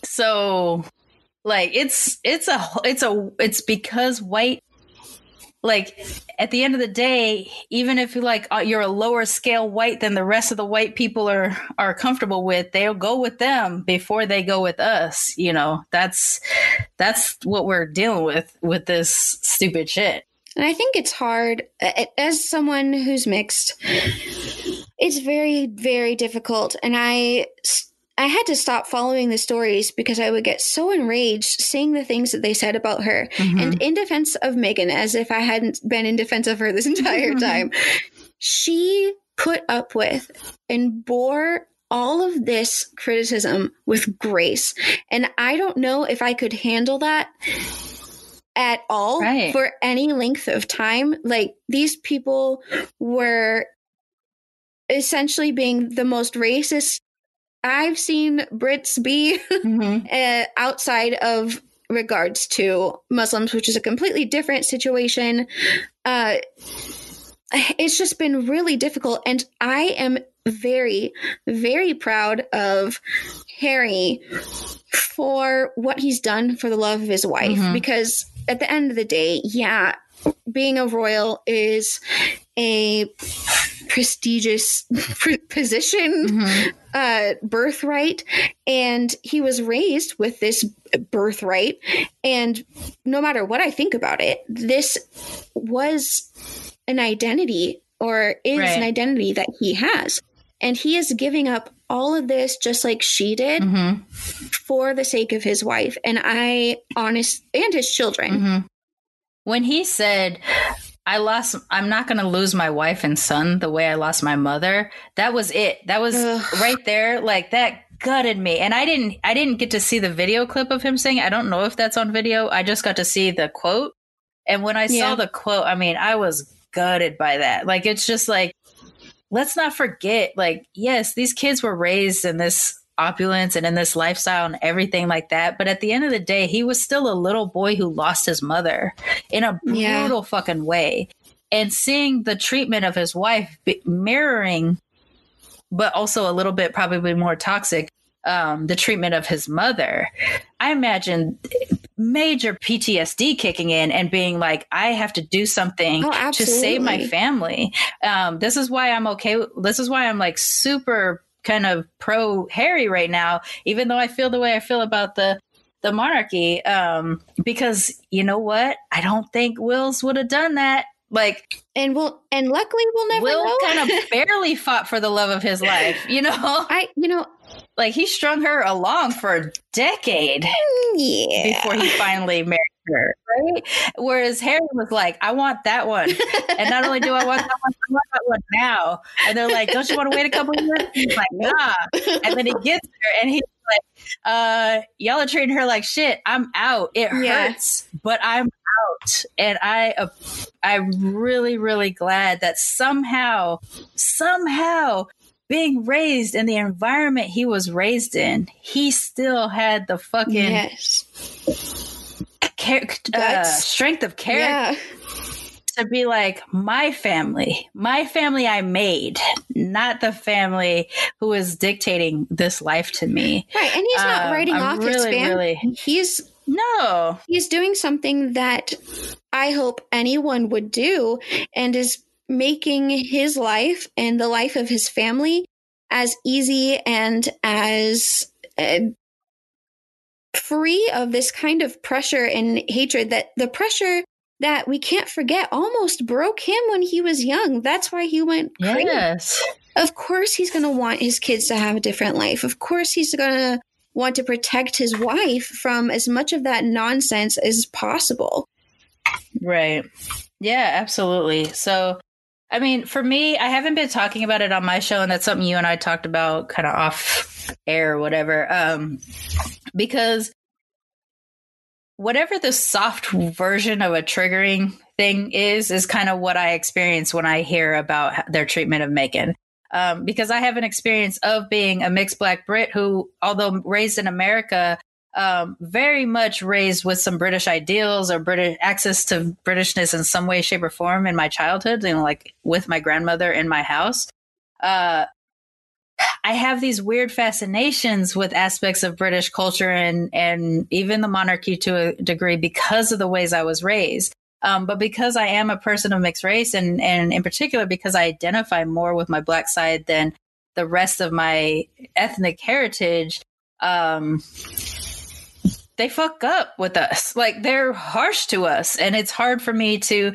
So like it's it's a it's a it's because white like at the end of the day even if you like uh, you're a lower scale white than the rest of the white people are are comfortable with they'll go with them before they go with us you know that's that's what we're dealing with with this stupid shit And I think it's hard as someone who's mixed. It's very, very difficult. And I, I had to stop following the stories because I would get so enraged seeing the things that they said about her. Mm-hmm. And in defense of Meghan, as if I hadn't been in defense of her this entire mm-hmm. time, she put up with and bore all of this criticism with grace. And I don't know if I could handle that at all Right. for any length of time. Like these people were essentially being the most racist I've seen Brits be Mhm. uh, outside of regards to Muslims, which is a completely different situation. Uh, it's just been really difficult, and I am very, very proud of Harry for what he's done for the love of his wife. Mhm. Because at the end of the day, yeah, being a royal is a prestigious position Mhm. Uh, birthright, and he was raised with this birthright. And no matter what I think about it, this was an identity or is Right. an identity that he has. And he is giving up all of this just like she did Mhm. for the sake of his wife. And I honest and his children. Mhm. When he said, I lost, I'm not going to lose my wife and son the way I lost my mother, that was it. That was Ugh. right there. Like that gutted me. And I didn't, I didn't get to see the video clip of him saying, I don't know if that's on video. I just got to see the quote. And when I Yeah. saw the quote, I mean, I was gutted by that. Like, it's just like, let's not forget, like, yes, these kids were raised in this opulence and in this lifestyle and everything like that. But at the end of the day, he was still a little boy who lost his mother in a Yeah. brutal fucking way. And seeing the treatment of his wife mirroring, but also a little bit probably more toxic, um, the treatment of his mother, I imagine major PTSD kicking in and being like, I have to do something Oh, to save my family. Um, this is why I'm okay. This is why I'm like super kind of pro Harry right now, even though I feel the way I feel about the the monarchy. Um, because you know what? I don't think Wills would have done that. Like And we'll and luckily we'll never Will know. kind of barely fought for the love of his life, you know? I you know Like he strung her along for a decade yeah. before he finally married her, right? Whereas Harry was like, I want that one. And not only do I want that one, I want that one now. And they're like, Don't you want to wait a couple of years? He's like, Nah. And then he gets her and he's like, uh, y'all are treating her like shit. I'm out. It Yeah. hurts, but I'm out. And I uh, I'm really, really glad that somehow, somehow being raised in the environment he was raised in, he still had the fucking yes. Char- uh, strength of character Yeah. to be like my family, my family I made, not the family who is dictating this life to me. Right. And he's not Um, writing I'm off his family. really- He's No, he's doing something that I hope anyone would do and is making his life and the life of his family as easy and as uh, free of this kind of pressure and hatred that the pressure that we can't forget almost broke him when he was young. That's why he went crazy. yes, Of course, he's going to want his kids to have a different life. Of course, he's going to want to protect his wife from as much of that nonsense as possible. right. Yeah, absolutely. So, I mean, for me, I haven't been talking about it on my show, and that's something you and I talked about kind of off air or whatever. Um, because whatever the soft version of a triggering thing is, is kind of what I experience when I hear about their treatment of Meghan. Um, because I have an experience of being a mixed black Brit who, although raised in America, um, very much raised with some British ideals or British access to Britishness in some way, shape, or form in my childhood, you know, like with my grandmother in my house. Uh, I have these weird fascinations with aspects of British culture and and even the monarchy to a degree because of the ways I was raised. Um, but because I am a person of mixed race, and and in particular because I identify more with my black side than the rest of my ethnic heritage, um, they fuck up with us. Like they're harsh to us, and it's hard for me to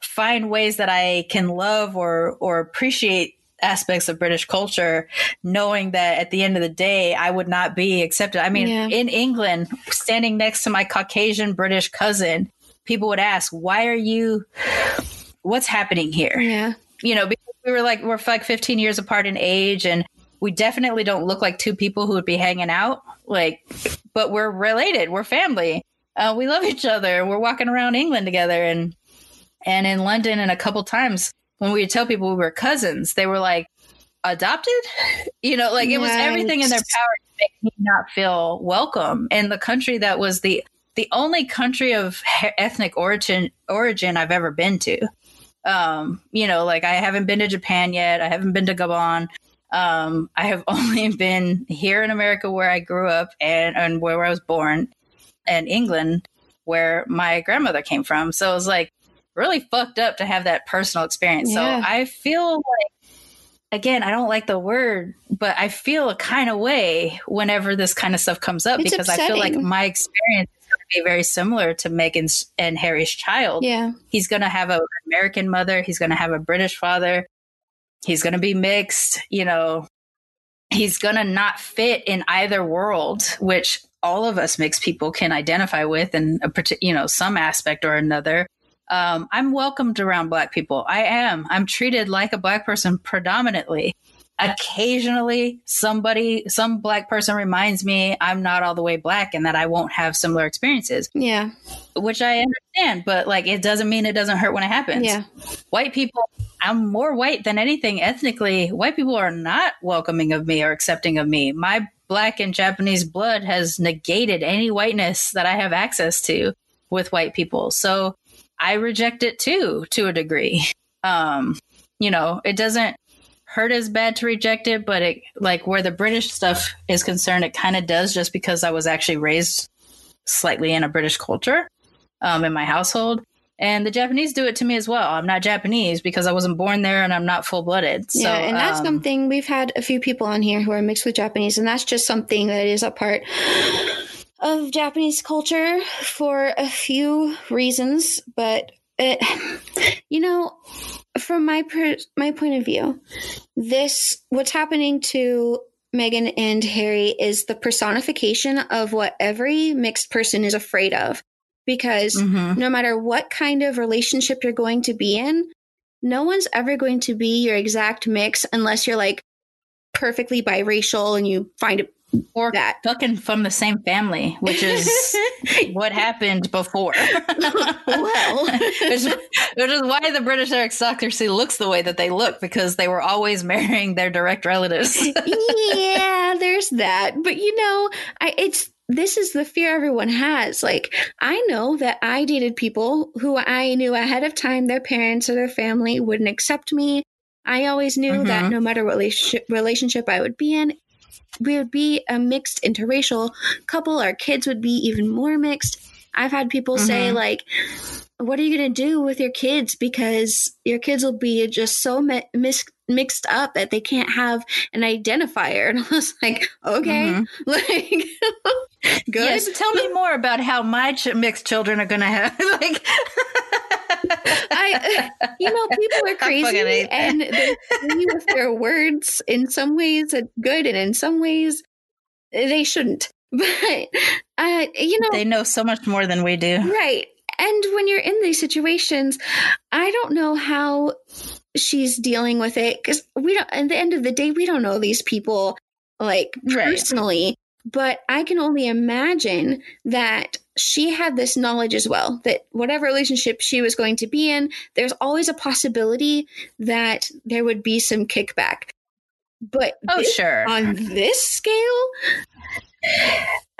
find ways that I can love or or appreciate aspects of British culture, knowing that at the end of the day, I would not be accepted. I mean, Yeah. in England, standing next to my Caucasian British cousin, people would ask, "Why are you? What's happening here?" Yeah. you know, because we were like we're like 15 years apart in age, and we definitely don't look like two people who would be hanging out. Like, but we're related. We're family. Uh, we love each other. We're walking around England together, and and in London, and a couple times when we would tell people we were cousins, they were like adopted. You know, like it was everything in their power to make me not feel welcome in the country that was the the only country of he- ethnic origin origin I've ever been to um you know like i haven't been to japan yet i haven't been to gabon um i have only been here in america where i grew up and and where i was born and england where my grandmother came from so it was like really fucked up to have that personal experience Yeah. so i feel like again i don't like the word but i feel a kind of way whenever this kind of stuff comes up It's because i feel like my experience is going to be very similar to meghan's and harry's child Yeah. he's going to have an American mother. He's going to have a British father. He's going to be mixed. You know, he's going to not fit in either world, which all of us mixed people can identify with in a partic- you know some aspect or another. Um, I'm welcomed around Black people. I am. I'm treated like a Black person predominantly. Occasionally, somebody, some Black person reminds me I'm not all the way Black and that I won't have similar experiences Yeah. which I understand, but like it doesn't mean it doesn't hurt when it happens. Yeah. White people, I'm more white than anything ethnically. White people are not welcoming of me or accepting of me. My black and Japanese blood has negated any whiteness that I have access to with white people. So I reject it too, to a degree. Um, you know, it doesn't hurt as bad to reject it, but it like where the British stuff is concerned, it kind of does just because I was actually raised slightly in a British culture um, in my household. And the Japanese do it to me as well. I'm not Japanese because I wasn't born there and I'm not full blooded. So, yeah, and that's um, something we've had a few people on here who are mixed with Japanese, and that's just something that is a part of Japanese culture for a few reasons. But it, you know, from my per, my point of view, this what's happening to Meghan and Harry is the personification of what every mixed person is afraid of, because mhm. no matter what kind of relationship you're going to be in, no one's ever going to be your exact mix unless you're like perfectly biracial and you find it or that. fucking from the same family, which is what happened before. well, which, which is why the British aristocracy looks the way that they look because they were always marrying their direct relatives. yeah, there's that. But you know, I it's this is the fear everyone has. Like, I know that I dated people who I knew ahead of time their parents or their family wouldn't accept me. I always knew that Mhm. no matter what relationship, I would be in, we would be a mixed interracial couple. Our kids would be even more mixed. I've had people say, Mhm. like, what are you going to do with your kids? Because your kids will be just so mi- mis- mixed up that they can't have an identifier. And I was like, okay, Mhm. like, good. Yes, tell me more about how my ch- mixed children are going to have like. I, you know, people are crazy and they with their words. In some ways, good, and in some ways, they shouldn't. But, uh, you know, they know so much more than we do. Right. And when you're in these situations, I don't know how she's dealing with it because we don't, at the end of the day, we don't know these people like Right. personally. But I can only imagine that she had this knowledge as well that whatever relationship she was going to be in, there's always a possibility that there would be some kickback. But Oh, this- sure. on this scale,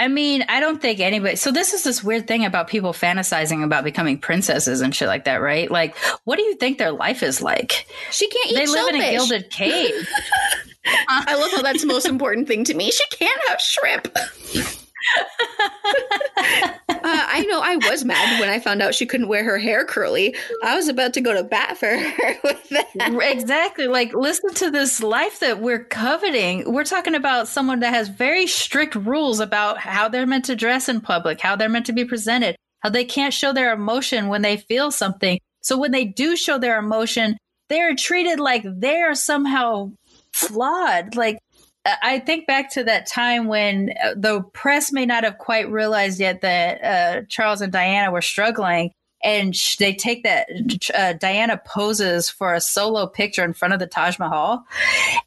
I mean, I don't think anybody. So this is this weird thing about people fantasizing about becoming princesses and shit like that, right? Like, what do you think their life is like? she can't eat They live in a gilded cage. I love how that's the most important thing to me. She can't have shrimp. Uh, I know I was mad when I found out she couldn't wear her hair curly. I was about to go to bat for her with that. exactly. Like, listen to this life that we're coveting. We're talking about someone that has very strict rules about how they're meant to dress in public, how they're meant to be presented, how they can't show their emotion when they feel something. So when they do show their emotion, they're treated like they're somehow flawed. Like, I think back to that time when uh, the press may not have quite realized yet that uh, Charles and Diana were struggling. And sh- they take that, uh, Diana poses for a solo picture in front of the Taj Mahal.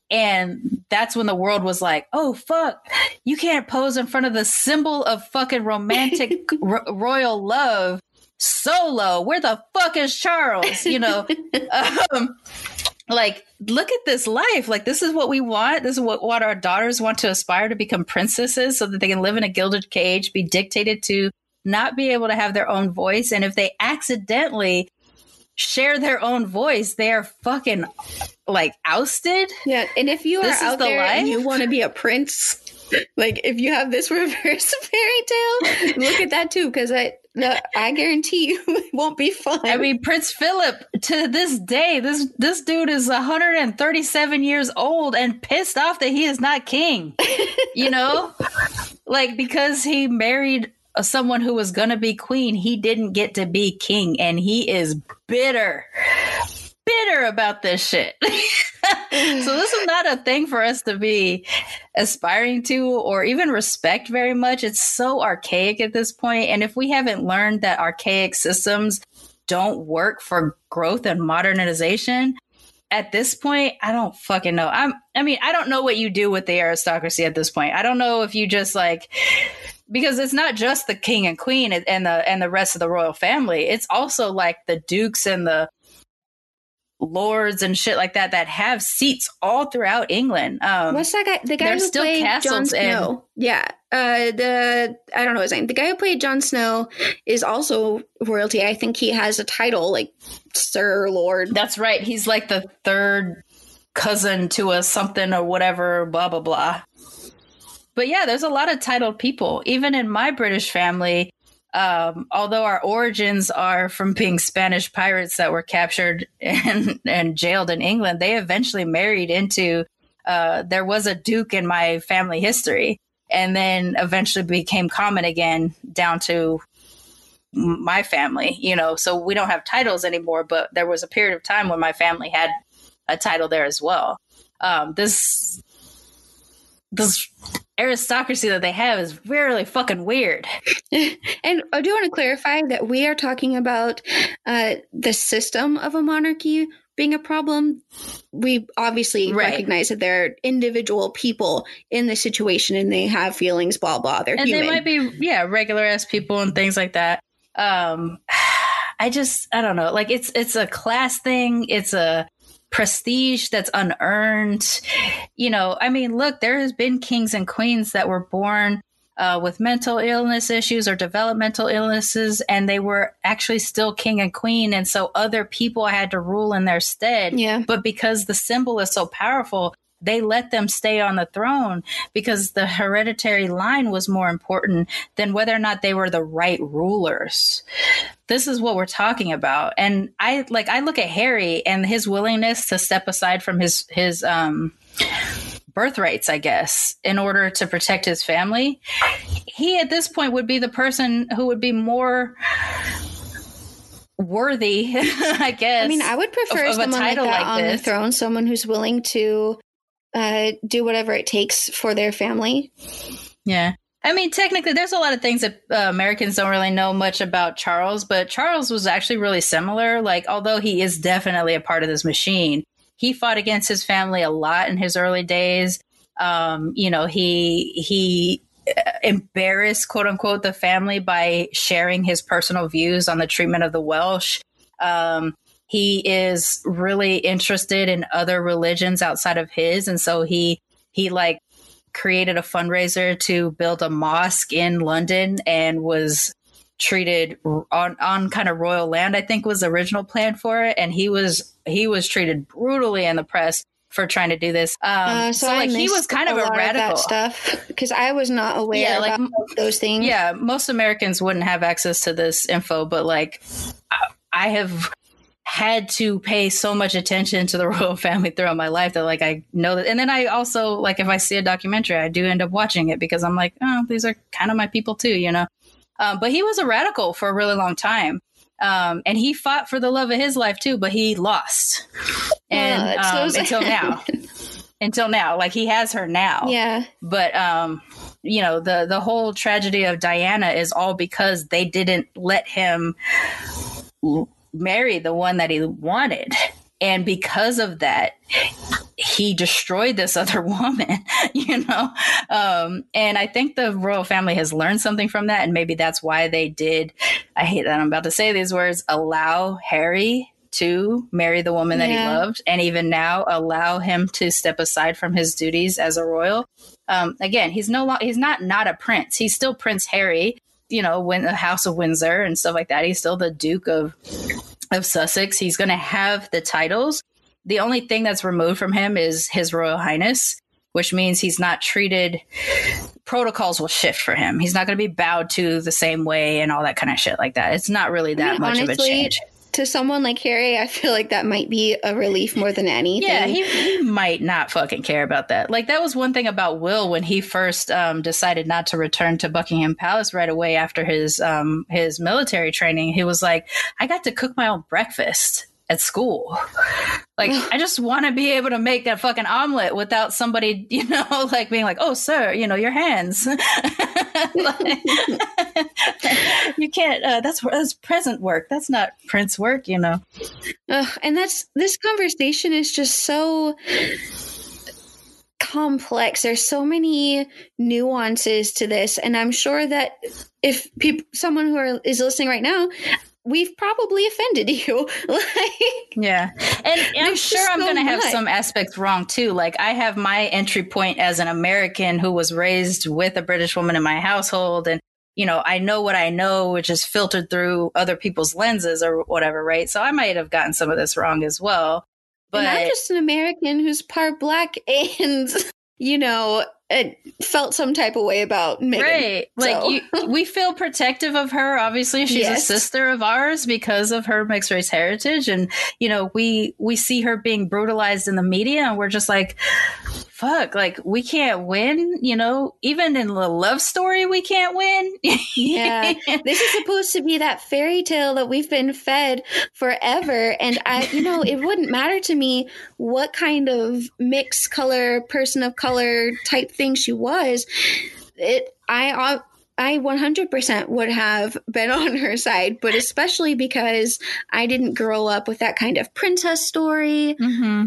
And that's when the world was like, oh, fuck, you can't pose in front of the symbol of fucking romantic ro- royal love solo. Where the fuck is Charles? You know? um, like look at this life. Like this is what we want. This is what, what our daughters want to aspire to become princesses so that they can live in a gilded cage be dictated to not be able to have their own voice. And if they accidentally share their own voice they are fucking like ousted. Yeah, and if you are This is out the there and you want to be a prince, like if you have this reverse fairy tale, look at that too, because I the, I guarantee you it won't be fun. I mean, Prince Philip to this day, this this dude is 137 years old and pissed off that he is not king. You know, like because he married someone who was gonna be queen, he didn't get to be king, and he is bitter, bitter about this shit. so this is not a thing for us to be aspiring to or even respect very much. It's so archaic at this point. And if we haven't learned that archaic systems don't work for growth and modernization, at this point, I don't fucking know. I'm I mean, I don't know what you do with the aristocracy at this point. I don't know if you just like because it's not just the king and queen and the and the rest of the royal family. It's also like the dukes and the lords and shit like that that have seats all throughout England. Um What's that guy? The guy who still played Jon castles Snow. Yeah. Uh, the I don't know his name. The guy who played Jon Snow is also royalty. I think he has a title like Sir Lord. That's right. He's like the third cousin to a something or whatever, blah, blah, blah. But yeah, there's a lot of titled people. Even in my British family, um, although our origins are from being Spanish pirates that were captured and, and jailed in England, they eventually married into, uh, there was a duke in my family history and then eventually became common again down to my family, you know, so we don't have titles anymore, but there was a period of time when my family had a title there as well. Um, this this aristocracy that they have is really fucking weird. And I do want to clarify that we are talking about uh, the system of a monarchy being a problem. We obviously Right. recognize that there are individual people in the situation and they have feelings, blah blah. They're and human. they might be yeah regular ass people and things like that um i just i don't know like it's it's a class thing it's a prestige that's unearned you know i mean look there has been kings and queens that were born uh, with mental illness issues or developmental illnesses and they were actually still king and queen and so other people had to rule in their stead Yeah. but because the symbol is so powerful they let them stay on the throne because the hereditary line was more important than whether or not they were the right rulers. This is what we're talking about. And I like I look at Harry and his willingness to step aside from his his um birthrights, I guess, in order to protect his family. He at this point would be the person who would be more worthy, I guess. I mean, I would prefer of- someone like that like on this. the throne, someone who's willing to uh, do whatever it takes for their family. Yeah. I mean, technically, there's a lot of things that uh, Americans don't really know much about Charles, but Charles was actually really similar. Like, although he is definitely a part of this machine, he fought against his family a lot in his early days. Um, you know, he he uh, embarrassed quote unquote the family by sharing his personal views on the treatment of the Welsh. Um, he is really interested in other religions outside of his, and so he he like created a fundraiser to build a mosque in London and was treated on on kind of royal land I think was the original plan for it. And he was he was treated brutally in the press for trying to do this. Um Uh, so, so, like he was kind of a radical that stuff because I was not aware Yeah, like, those things. yeah most Americans wouldn't have access to this info but like I, I have had to pay so much attention to the royal family throughout my life that like I know that and then I also like if I see a documentary I do end up watching it because I'm like oh these are kind of my people too you know? Um, but he was a radical for a really long time um, and he fought for the love of his life too but he lost. And Oh, it's so um, until now. Until now. Like he has her now. Yeah. but um you know the the whole tragedy of Diana is all because they didn't let him marry the one that he wanted. And because of that he destroyed this other woman you know? Um and i think the royal family has learned something from that and maybe that's why they did i hate that i'm about to say these words allow harry to marry the woman that he loved and even now allow him to step aside from his duties as a royal. Um again he's no lo- he's not not a prince. He's still prince harry you know when the house of windsor and stuff like that. He's still the duke of of sussex. He's going to have the titles. The only thing that's removed from him is his royal highness which means he's not treated protocols will shift for him. He's not going to be bowed to the same way and all that kind of shit like that. It's not really that mean, much of a change To someone like Harry, I feel like that might be a relief more than anything. Yeah, he, he might not fucking care about that. Like that was one thing about Will when he first um, decided not to return to Buckingham Palace right away after his um, his military training. He was like, "I got to cook my own breakfast." At school, like I just want to be able to make that fucking omelet without somebody, you know, like being like, "Oh, sir, you know, your hands." Like, you can't. Uh, that's that's present work. That's not prince work, you know. Ugh, and that's this conversation is just so complex. There's so many nuances to this, and I'm sure that if people, someone who are, is listening right now, we've probably offended you. like, Yeah. And I'm sure I'm so going to have some aspects wrong too. Like I have my entry point as an American who was raised with a British woman in my household and you know, I know what I know, which is filtered through other people's lenses or whatever, right? So I might have gotten some of this wrong as well. But and I'm just an American who's part black and, you know, it felt some type of way about Meghan. Right. Like So- you, we feel protective of her. Obviously, she's a sister of ours because of her mixed race heritage. And, you know, we we see her being brutalized in the media and we're just like, fuck, like we can't win, you know, even in the love story we can't win. Yeah. this is supposed to be that fairy tale that we've been fed forever and i you know it wouldn't matter to me what kind of mixed color person of color type thing she was it i I 100% would have been on her side, but especially because I didn't grow up with that kind of princess story. Mm-hmm.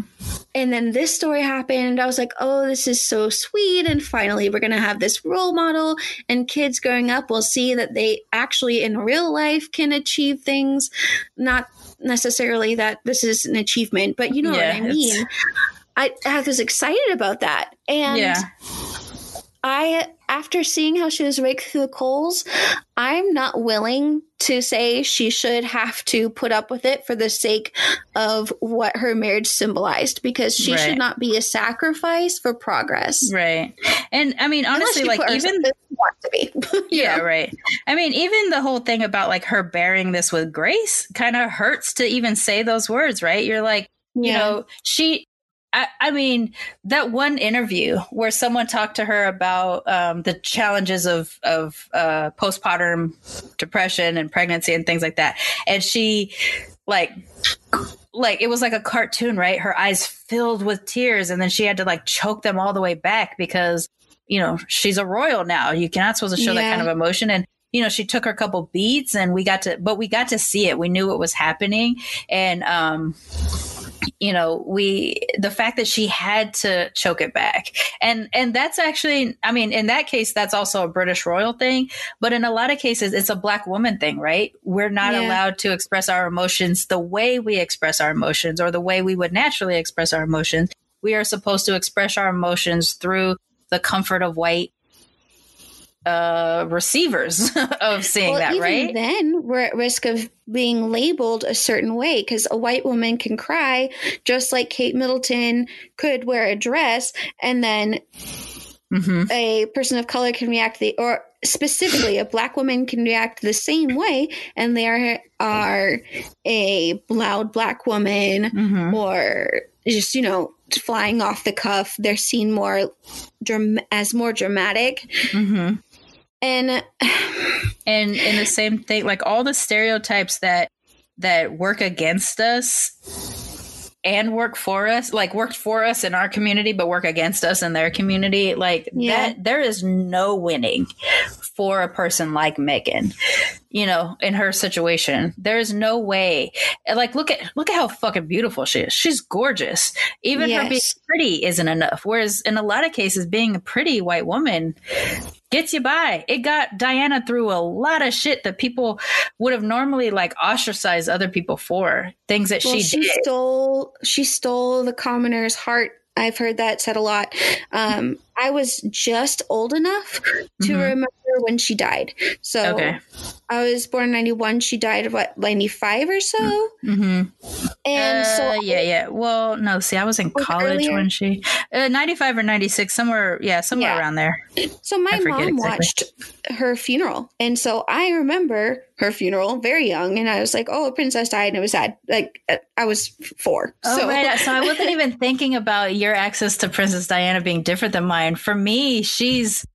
And then this story happened. I was like, oh, this is so sweet. And finally, we're going to have this role model. And kids growing up will see that they actually in real life can achieve things. Not necessarily that this is an achievement, but you know Yeah, what I mean. I, I was excited about that. And Yeah. I, after seeing how she was raked through the coals, I'm not willing to say she should have to put up with it for the sake of what her marriage symbolized because she Right. should not be a sacrifice for progress. Right. And I mean, honestly, like even wants to be. yeah, know? right. I mean, even the whole thing about like her bearing this with grace kind of hurts to even say those words, right? You're like, you Yeah. know, she. I, I mean, that one interview where someone talked to her about um, the challenges of of uh, postpartum depression and pregnancy and things like that, and she like like it was like a cartoon, right? Her eyes filled with tears, and then she had to like choke them all the way back because you know she's a royal now. You cannot supposed to show that kind of emotion, and you know she took her couple beats, and we got to, but we got to see it. We knew what was happening, and um, you know we the fact that she had to choke it back. And and that's actually i mean in that case that's also a british royal thing. But in a lot of cases it's a black woman thing right? We're not Yeah. allowed to express our emotions the way we express our emotions or the way we would naturally express our emotions. We are supposed to express our emotions through the comfort of white uh receivers of seeing well, that even right? then, we're at risk of being labeled a certain way because a white woman can cry just like Kate Middleton could wear a dress, and then hmm a person of color can react the or specifically a black woman can react the same way, and they are are a loud black woman hmm or just you know flying off the cuff. They're seen more dram- as more dramatic, hmm and and in the same thing like all the stereotypes that that work against us and work for us like worked for us in our community but work against us in their community like Yeah. that there is no winning for a person like meghan you know in her situation. There is no way. Like look at look at how fucking beautiful she is. She's gorgeous. Even her being pretty isn't enough whereas in a lot of cases being a pretty white woman gets you by. It got Diana through a lot of shit that people would have normally like ostracized other people for things that Well, she, she, did. stole she stole the commoner's heart. I've heard that said a lot. Um, I was just old enough to Mhm. remember when she died. So Okay. I was born in ninety one. She died what ninety five or so. hmm And so uh, yeah, yeah. Well, no. See, I was in Was college earlier? when she uh, ninety five or ninety six, somewhere. Yeah, somewhere Yeah. around there. So my mom exactly. watched her funeral, and so I remember her funeral very young, and I was like, "Oh, a princess died," and it was sad. Like uh, I was four. Oh, so right. So I wasn't even thinking about your access to Princess Diana being different than mine. For me, she's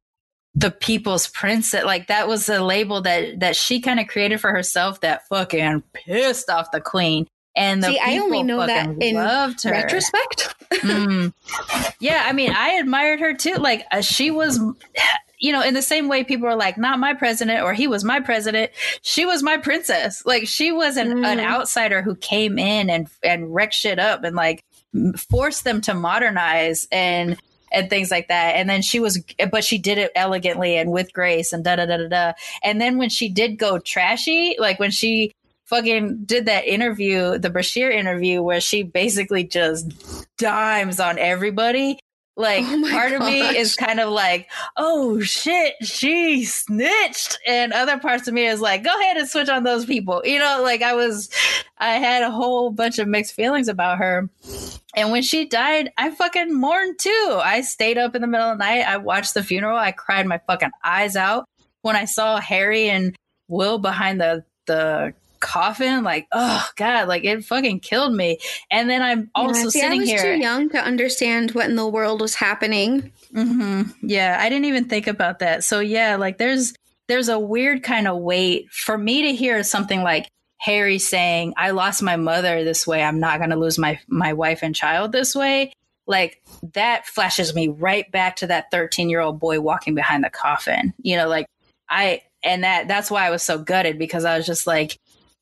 the people's princess. Like that was a label that that she kind of created for herself that fucking pissed off the queen. And the See, I only know that in loved her. retrospect. Mm. Yeah, I mean, I admired her too. Like uh, she was, you know, in the same way people are like, not my president or he was my president. She was my princess. Like she was an, an Mm. outsider who came in and and wrecked shit up and like forced them to modernize and and things like that. And then she was, but she did it elegantly and with grace and da da da da da. And then when she did go trashy, like when she fucking did that interview, the Bashir interview, where she basically just dimes on everybody. Like Oh part of me is kind of like, oh shit, she snitched, and other parts of me is like, go ahead and switch on those people. You know, like I was, I had a whole bunch of mixed feelings about her. And when she died, I fucking mourned too. I stayed up in the middle of the night. I watched the funeral. I cried my fucking eyes out when I saw Harry and Will behind the the coffin. Like, oh god, like it fucking killed me. And then I'm also Yeah, see, sitting I was here. too young to understand what in the world was happening. hmm Yeah, I didn't even think about that. So yeah, like there's there's a weird kind of weight for me to hear something like Harry saying, "I lost my mother this way. I'm not going to lose my my wife and child this way." Like that flashes me right back to that 13 year old boy walking behind the coffin. You know, like I and that that's why I was so gutted because I was just like,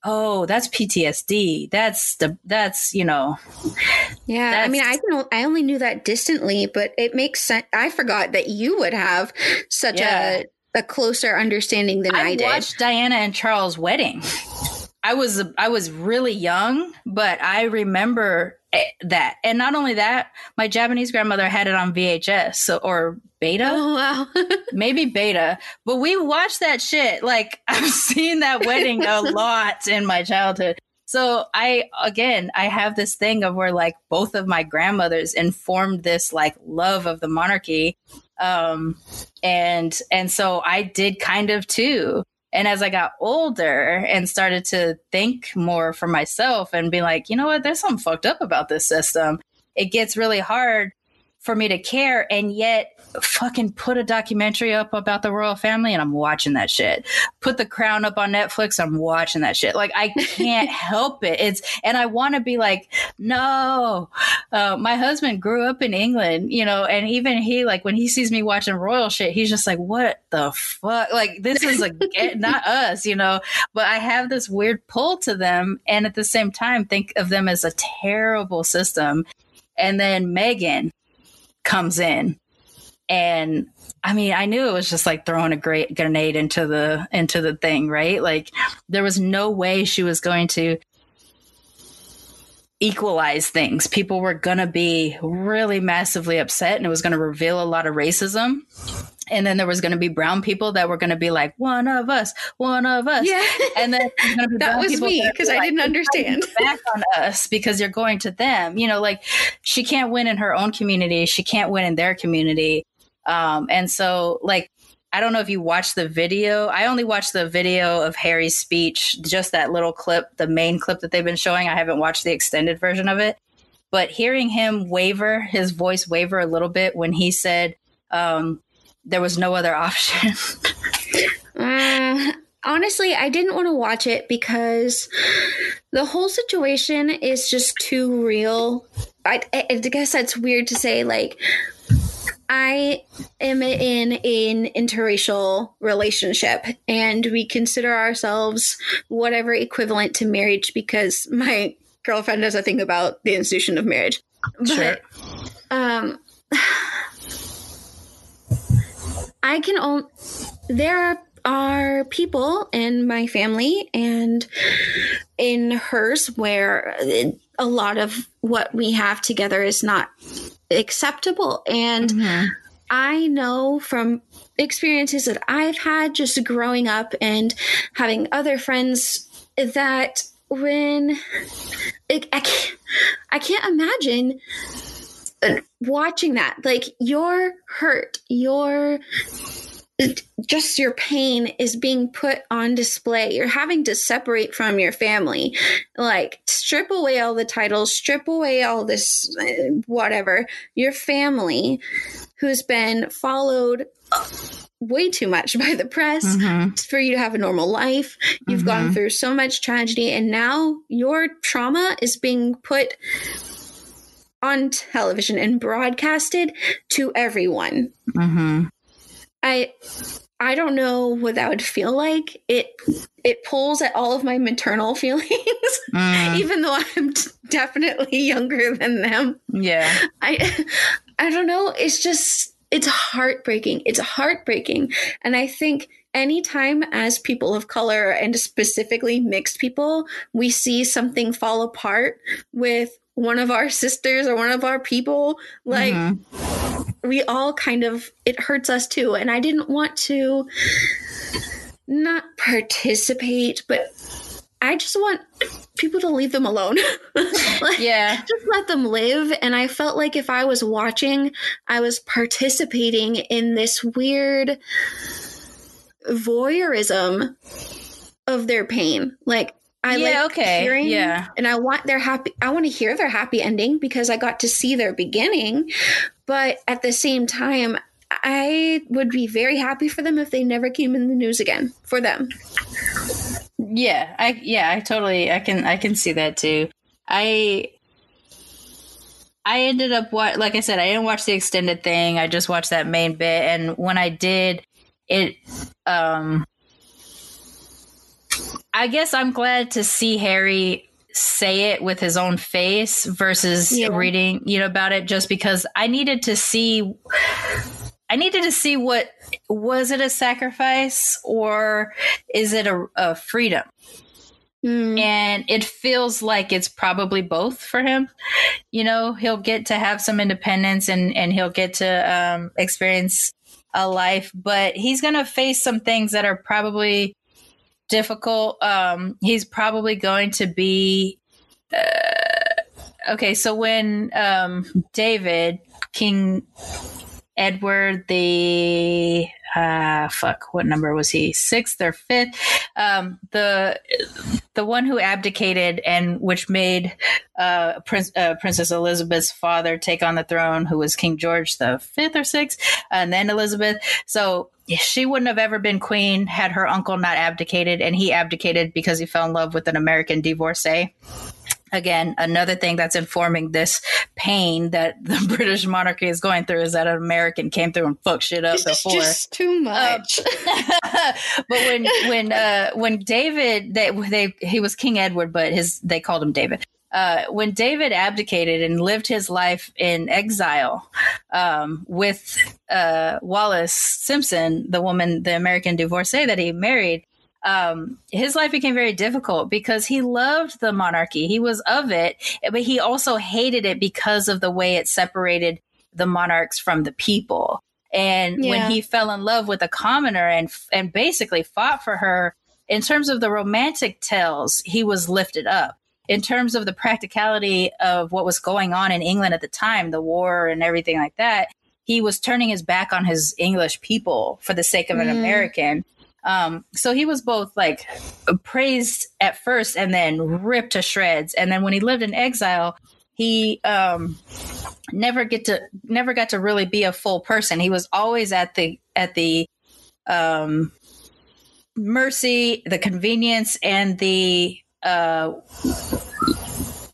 oh, that's PTSD. That's the that's you know. Yeah, I mean, I can, I only knew that distantly, but it makes sense. I forgot that you would have such Yeah. a a closer understanding than I, did. I did. watched Diana and Charles' wedding. I was I was really young, but I remember eh, that. And not only that, my Japanese grandmother had it on VHS so, or beta, Oh wow! maybe beta. But we watched that shit. Like I've seen that wedding a lot in my childhood. So I again, I have this thing of where like both of my grandmothers informed this like love of the monarchy um and and so i did kind of too and as i got older and started to think more for myself and be like you know what? There's something fucked up about this system. It gets really hard for me to care. And yet fucking put a documentary up about the royal family and I'm watching that shit. Put the crown up on Netflix, I'm watching that shit. Like I can't help it. It's and I want to be like, no. Uh, my husband grew up in England, you know, and even he like when he sees me watching royal shit, he's just like, what the fuck? Like this is like not us, you know. But I have this weird pull to them, and at the same time, think of them as a terrible system. And then Meghan comes in and I mean, I knew it was just like throwing a great grenade into the into the thing, right? Like there was no way she was going to equalize things. People were going to be really massively upset and it was going to reveal a lot of racism. And then there was going to be brown people that were going to be like, one of us, one of us. yeah, And then that was me because I like, didn't understand. back on us because you're going to them. You know, like she can't win in her own community. She can't win in their community. Um, and so, like, I don't know if you watched the video. I only watched the video of Harry's speech, just that little clip, the main clip that they've been showing. I haven't watched the extended version of it. But hearing him waver, his voice waver a little bit when he said um, there was no other option. Uh, honestly, I didn't want to watch it because the whole situation is just too real. I, I guess that's weird to say. Like, I am in an interracial relationship, and we consider ourselves whatever equivalent to marriage because my girlfriend does a thing about the institution of marriage. But, Sure. um, I can only. There are people in my family and in hers where a lot of what we have together is not acceptable. And I know from experiences that I've had just growing up and having other friends that when I, I, can't, I can't imagine uh, watching that like you're hurt your just your pain is being put on display you're having to separate from your family like strip away all the titles strip away all this uh, whatever your family who's been followed way too much by the press Mhm. for you to have a normal life. You've gone through so much tragedy, and now your trauma is being put on television and broadcasted to everyone. Mhm. I I don't know what that would feel like. It it pulls at all of my maternal feelings, Mm. even though I'm definitely younger than them. Yeah. I I don't know. It's just it's heartbreaking. It's heartbreaking. And I think anytime as people of color and specifically mixed people, we see something fall apart with one of our sisters or one of our people, like Mhm. We all kind of it hurts us too. And I didn't want to not participate, but I just want people to leave them alone. Like, Yeah. just let them live. And I felt like if I was watching, I was participating in this weird voyeurism of their pain. Like, I Yeah, like okay. hearing, Yeah. and I want their happy. I want to hear their happy ending because I got to see their beginning. But at the same time, I would be very happy for them if they never came in the news again. For them, Yeah, I yeah, I totally I can I can see that too. I I ended up what like I said, I didn't watch the extended thing. I just watched that main bit and when I did it um I guess I'm glad to see Harry say it with his own face versus Yeah. reading, you know, about it just because I needed to see I needed to see what was it a sacrifice or is it a, a freedom? Mm, And it feels like it's probably both for him. You know, he'll get to have some independence and, and he'll get to um, experience a life, but he's going to face some things that are probably difficult. Um, he's probably going to be. Uh, okay, so when um, David, King Edward the uh fuck what number was he sixth or fifth um the the one who abdicated and which made uh, Prince, uh princess elizabeth's father take on the throne who was king george the fifth or sixth and then elizabeth so she wouldn't have ever been queen had her uncle not abdicated and he abdicated because he fell in love with an american divorcee. Again another thing that's informing this pain that the british monarchy is going through is that an american came through and fucked shit up is before. just too much. but when when uh when david they they he was king edward but his they called him david uh, when David abdicated and lived his life in exile um, with uh, Wallis Simpson, the woman, the American divorcee that he married, um, his life became very difficult because he loved the monarchy. He was of it, but he also hated it because of the way it separated the monarchs from the people. And Yeah. when he fell in love with a commoner and and basically fought for her, in terms of the romantic tales, he was lifted up. In terms of the practicality of what was going on in England at the time, the war and everything like that, he was turning his back on his English people for the sake of an Mm. American. Um, so he was both like praised at first and then ripped to shreds. And then when he lived in exile, he um, never get to never got to really be a full person. He was always at the at the um, mercy, the convenience, and the uh,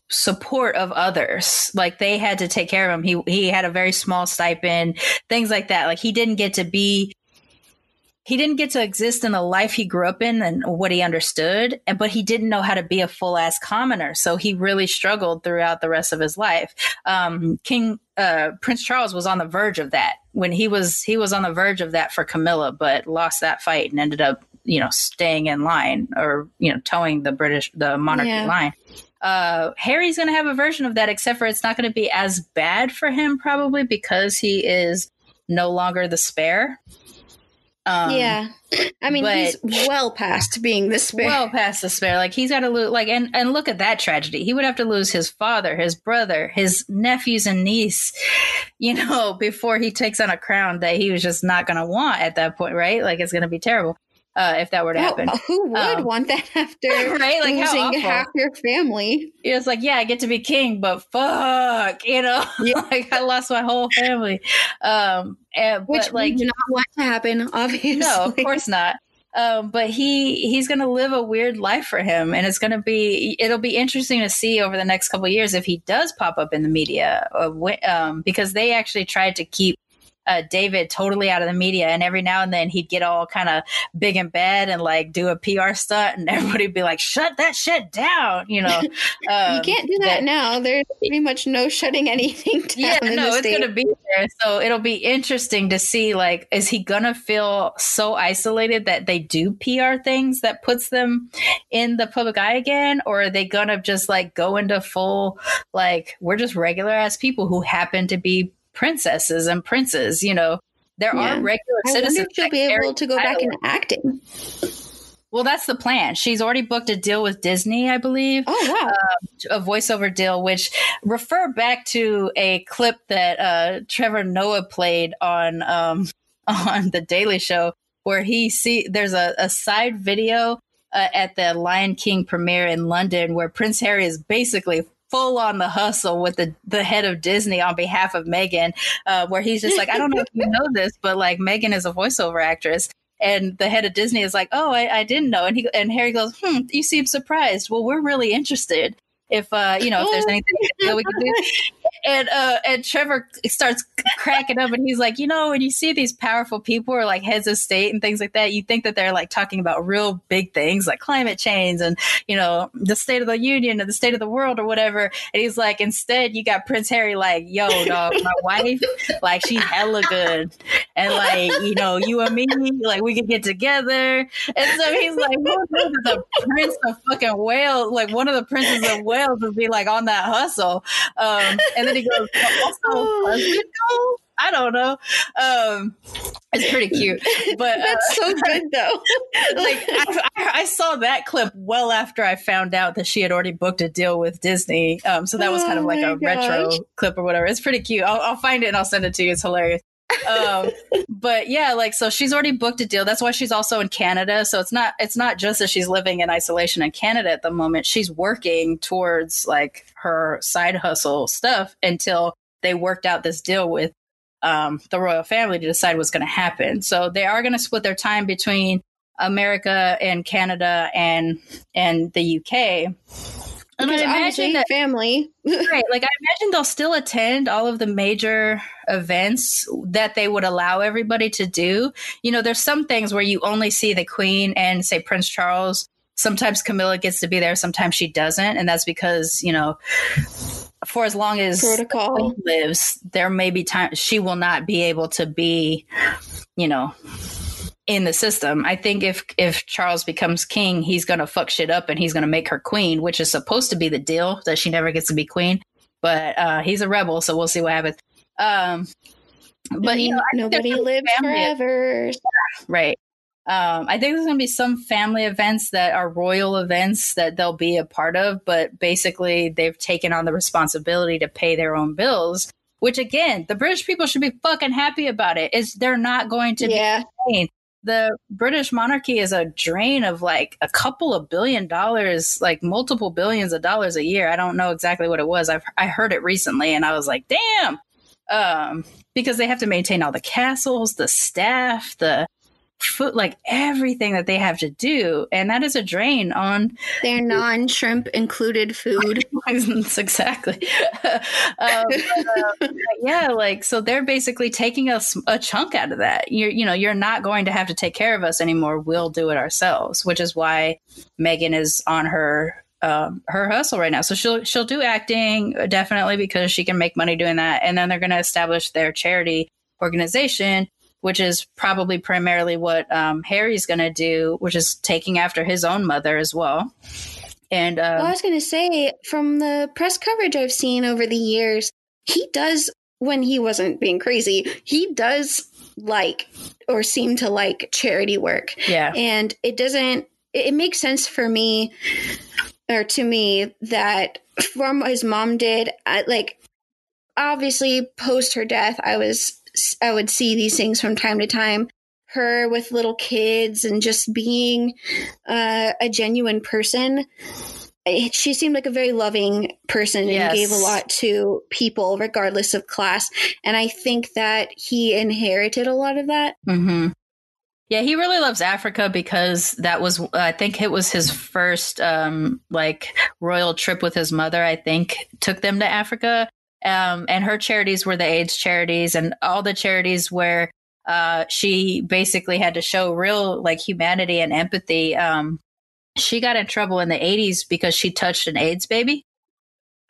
support of others. Like they had to take care of him. He he had a very small stipend, things like that. Like he didn't get to be he didn't get to exist in the life he grew up in and what he understood, and but he didn't know how to be a full ass commoner. So he really struggled throughout the rest of his life. Um, King uh, Prince Charles was on the verge of that when he was he was on the verge of that for Camilla, but lost that fight and ended up you know staying in line or you know toeing the British the monarchy Yeah. line. Uh, Harry's going to have a version of that, except for it's not going to be as bad for him probably because he is no longer the spare. Um, yeah. I mean, he's well past being the spare. well past the spare. Like he's got to lose. Like and and look at that tragedy. He would have to lose his father, his brother, his nephews and niece. You know, before he takes on a crown that he was just not going to want at that point, right? Like it's going to be terrible uh, if that were to happen. who would Um, want that after Right? Like, losing half your family? It's like, yeah, I get to be king, but fuck, you know, like I lost my whole family. Um, and, Which but like, we do not want to happen, obviously. No, of course not. Um, but he he's going to live a weird life for him, and it's going to be it'll be interesting to see over the next couple of years if he does pop up in the media, uh, um, because they actually tried to keep uh, David totally out of the media, and every now and then he'd get all kind of big in bed and like do a PR stunt, and everybody'd be like, "Shut that shit down," you know. Um, you can't do that, now. There's pretty much no shutting anything down. yeah, no, it's gonna be there. So it'll be interesting to see like is he gonna feel so isolated that they do PR things that puts them in the public eye again, or are they gonna just like go into full like we're just regular ass people who happen to be princesses and princes, you know. There Yeah. are regular I citizens. she'll be able to go back into acting. Well, that's the plan. She's already booked a deal with Disney, I believe. Oh wow! a voiceover deal, which refer back to a clip that uh, Trevor Noah played on um, on the Daily Show, where he see there's a, a side video uh, at the Lion King premiere in London, where Prince Harry is basically full on the hustle with the, the head of Disney on behalf of Meghan, uh, where he's just like, I don't know if you know this, but like Meghan is a voiceover actress. And the head of Disney is like, "Oh, I, I didn't know." And he and Harry goes, "Hmm, you seem surprised. Well, we're really interested if uh, you know if there's anything that we can do." And uh and Trevor starts cracking up and he's like, you know, when you see these powerful people or like heads of state and things like that, you think that they're like talking about real big things like climate change and you know the state of the union or the state of the world or whatever. And he's like, instead, you got Prince Harry like, yo, dog, my wife, like she's hella good, and like you know, you and me, like we could get together. And so he's like, the prince of fucking Wales, like one of the princes of Wales would be like on that hustle. Um, and then he goes, also, oh. I don't know. Um, it's pretty cute, but that's uh, so good though. like I, I, saw that clip well after I found out that she had already booked a deal with Disney. Um, so that was kind of oh like a gosh. retro clip or whatever. It's pretty cute. I'll, I'll find it and I'll send it to you. It's hilarious. Um, but yeah, like so she's already booked a deal. That's why she's also in Canada. So it's not it's not just that she's living in isolation in Canada at the moment. She's working towards like her side hustle stuff until they worked out this deal with um, the royal family to decide what's going to happen. So they are going to split their time between America and Canada and and the UK. And I imagine that family, right? Like I imagine they'll still attend all of the major events that they would allow everybody to do. You know, there's some things where you only see the Queen and say Prince Charles. Sometimes Camilla gets to be there, sometimes she doesn't, and that's because you know for as long as protocol lives, there may be time she will not be able to be, you know, in the system. I think if if Charles becomes king, he's going to fuck shit up and he's going to make her queen, which is supposed to be the deal that she never gets to be queen. But uh, he's a rebel, so we'll see what happens. Um, but I mean, you know, nobody lives forever, right? Um, I think there's going to be some family events that are royal events that they'll be a part of, but basically they've taken on the responsibility to pay their own bills. Which again, the British people should be fucking happy about it. Is they're not going to yeah. be the British monarchy is a drain of like a couple of billion dollars, like multiple billions of dollars a year. I don't know exactly what it was. I've I heard it recently, and I was like, damn, um, because they have to maintain all the castles, the staff, the food, like everything that they have to do, and that is a drain on their non-shrimp included food. exactly. um, but, uh, yeah, like so they're basically taking a, a chunk out of that. You're, you know, you're not going to have to take care of us anymore. We'll do it ourselves, which is why Meghan is on her um, her hustle right now. So she'll she'll do acting definitely because she can make money doing that, and then they're going to establish their charity organization which is probably primarily what um, Harry's going to do, which is taking after his own mother as well. And um, well, I was going to say, from the press coverage I've seen over the years, he does, when he wasn't being crazy, he does like or seem to like charity work. Yeah. And it doesn't, it makes sense for me or to me that from his mom did, I, like, obviously post her death, I was I would see these things from time to time. Her with little kids and just being uh, a genuine person. She seemed like a very loving person yes. and gave a lot to people, regardless of class. And I think that he inherited a lot of that. Mm-hmm. Yeah, he really loves Africa because that was, I think it was his first um, like royal trip with his mother. I think took them to Africa, um, and her charities were the AIDS charities and all the charities where uh, she basically had to show real like humanity and empathy. Um, she got in trouble in the 80s because she touched an AIDS baby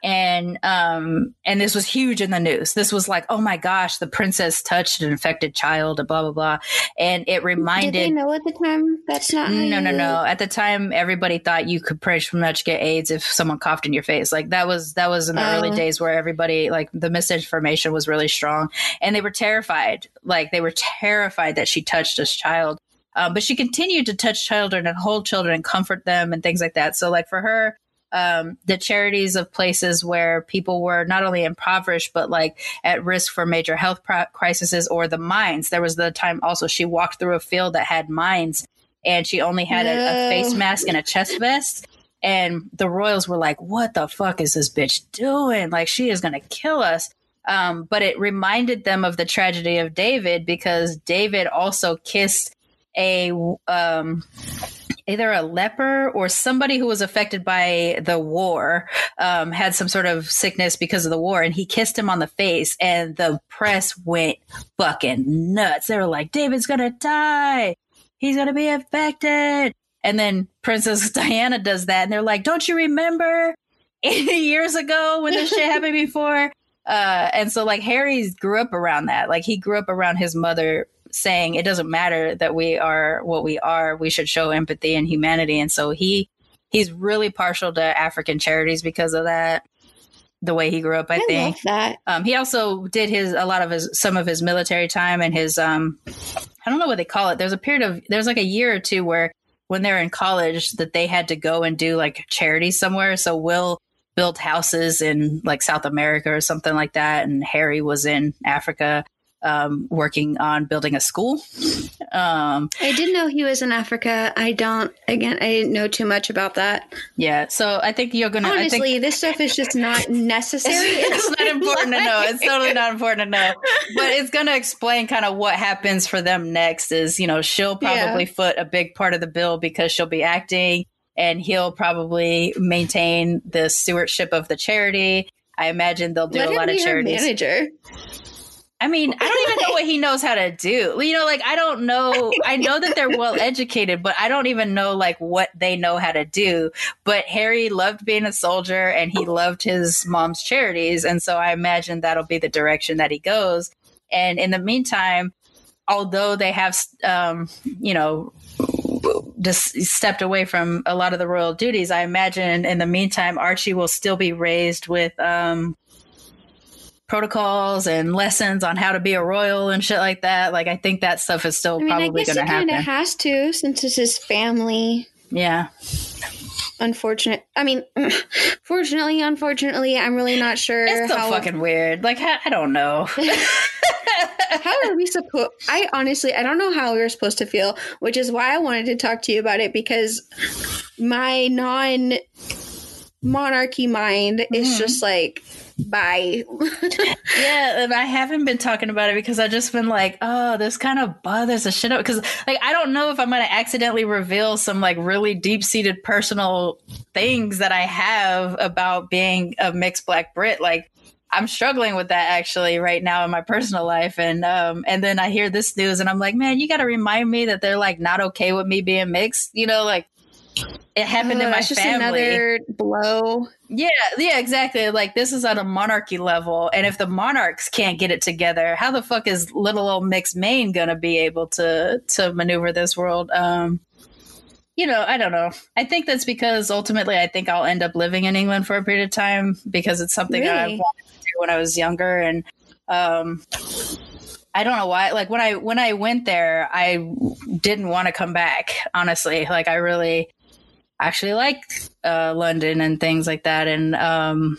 and um and this was huge in the news. This was like oh my gosh the princess touched an infected child blah blah blah. And it reminded did they know at the time? That's not no no no. at the time everybody thought you could pretty much get aids if someone coughed in your face. Like that was that was in the early oh. days where everybody like the misinformation was really strong. And they were terrified. Like they were terrified that she touched this child. Um, but she continued to touch children and hold children and comfort them and things like that. So like for her um, the charities of places where people were not only impoverished but like at risk for major health pro- crises or the mines. There was the time also she walked through a field that had mines and she only had no. a, a face mask and a chest vest. And the royals were like, "What the fuck is this bitch doing? Like she is gonna kill us." Um, but it reminded them of the tragedy of David because David also kissed a um, either a leper or somebody who was affected by the war, um, had some sort of sickness because of the war, and he kissed him on the face, and the press went fucking nuts. They were like, David's gonna die. He's gonna be affected." And then Princess Diana does that, and they're like, Don't you remember 80 years ago when this shit happened before? Uh, and so like Harry grew up around that. Like he grew up around his mother saying it doesn't matter that we are what we are. We should show empathy and humanity. And so he he's really partial to African charities because of that. The way he grew up, I, I think. that. Um, he also did his a lot of his some of his military time and his um, I don't know what they call it. There's a period of there's like a year or two where when they're in college that they had to go and do like charity somewhere. So Will built houses in like South America or something like that, and Harry was in Africa um, working on building a school. Um, I did know he was in Africa. I don't. Again, I didn't know too much about that. yeah, so I think you're gonna. I think Honestly, this stuff is just not necessary. it's not important to know. It's totally not important to know. But it's going to explain kind of what happens for them next. Is you know she'll probably Yeah. foot a big part of the bill because she'll be acting, and he'll probably maintain the stewardship of the charity. I imagine they'll do Let a lot of charities. manager. I mean, I don't even know what he knows how to do. You know, like I don't know. I know that they're well educated, but I don't even know like what they know how to do. But Harry loved being a soldier and he loved his mom's charities, and so I imagine that'll be the direction that he goes. And in the meantime, although they have, um, you know, just stepped away from a lot of the royal duties, I imagine in the meantime Archie will still be raised with um, protocols and lessons on how to be a royal and shit like that. Like I think that stuff is still I mean, probably going to kind of has to since it's his family. yeah. Unfortunate. I mean, fortunately, unfortunately, I'm really not sure It's so how. fucking weird. Like I, I don't know. how are we supposed? I honestly, I don't know how we're supposed to feel, which is why I wanted to talk to you about it because my non monarchy mind Mm-hmm. is just like, bye. yeah, and I haven't been talking about it because I've just been like, oh, this kind of bothers the shit out. Because like I don't know if I'm gonna accidentally reveal some like really deep seated personal things that I have about being a mixed black Brit. Like I'm struggling with that actually right now in my personal life, and um, and then I hear this news, and I'm like, man, you got to remind me that they're like not okay with me being mixed. You know, like it happened Oh, in my that's just family. another blow. Yeah, yeah, exactly. Like this is at a monarchy level, and if the monarchs can't get it together, how the fuck is little old mixed Maine gonna be able to to maneuver this world? Um, you know, I don't know. I think that's because ultimately, I think I'll end up living in England for a period of time because it's something that I wanted to do when I was younger, and um, I don't know why. Like when I when I went there, I didn't want to come back. Honestly, like I really actually like uh, London and things like that, and um,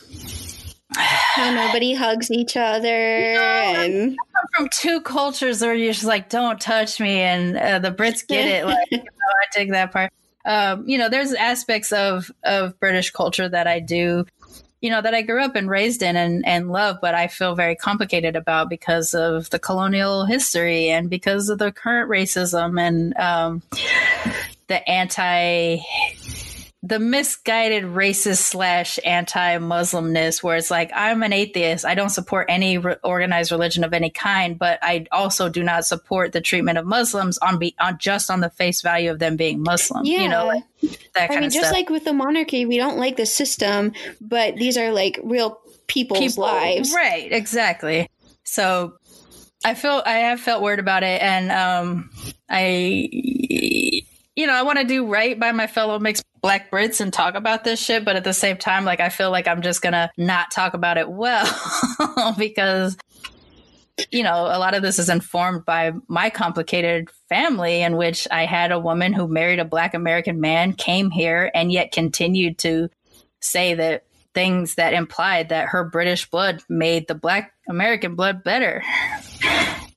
How nobody hugs each other and I'm from two cultures where you're just like, don't touch me, and uh, the Brits get it. Like, you know, I take that part. Um, you know, there's aspects of of British culture that I do, you know, that I grew up and raised in and and love, but I feel very complicated about because of the colonial history and because of the current racism and um, the anti the misguided racist slash anti-muslimness where it's like i'm an atheist i don't support any re- organized religion of any kind but i also do not support the treatment of muslims on be on just on the face value of them being muslim yeah. you know like that I kind mean, of just stuff like with the monarchy, we don't like the system, but these are like real people's lives. right exactly so i feel i have felt weird about it and um i you know i want to do right by my fellow mixed black brits and talk about this shit but at the same time like i feel like i'm just gonna not talk about it well because you know a lot of this is informed by my complicated family in which i had a woman who married a black american man came here and yet continued to say that things that implied that her British blood made the black American blood better.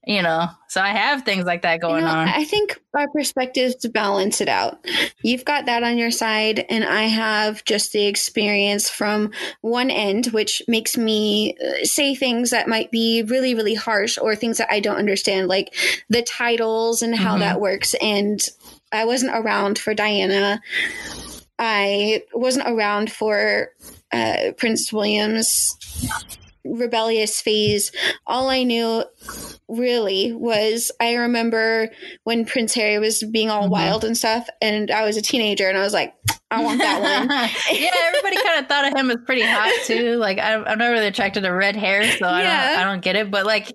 You know, so I have things like that going You know, on. I think our perspectives balance it out. You've got that on your side, and I have just the experience from one end, which makes me uh, say things that might be really, really harsh or things that I don't understand, like the titles and how Mhm. that works. And I wasn't around for Diana. I wasn't around for uh, Prince William's rebellious phase. All I knew really was I remember when Prince Harry was being all mm-hmm. wild and stuff, and I was a teenager, and I was like, I want that one. yeah, everybody kind of thought of him as pretty hot too. Like I, am I'm not really attracted to red hair, so I yeah. don't, I don't get it. But like,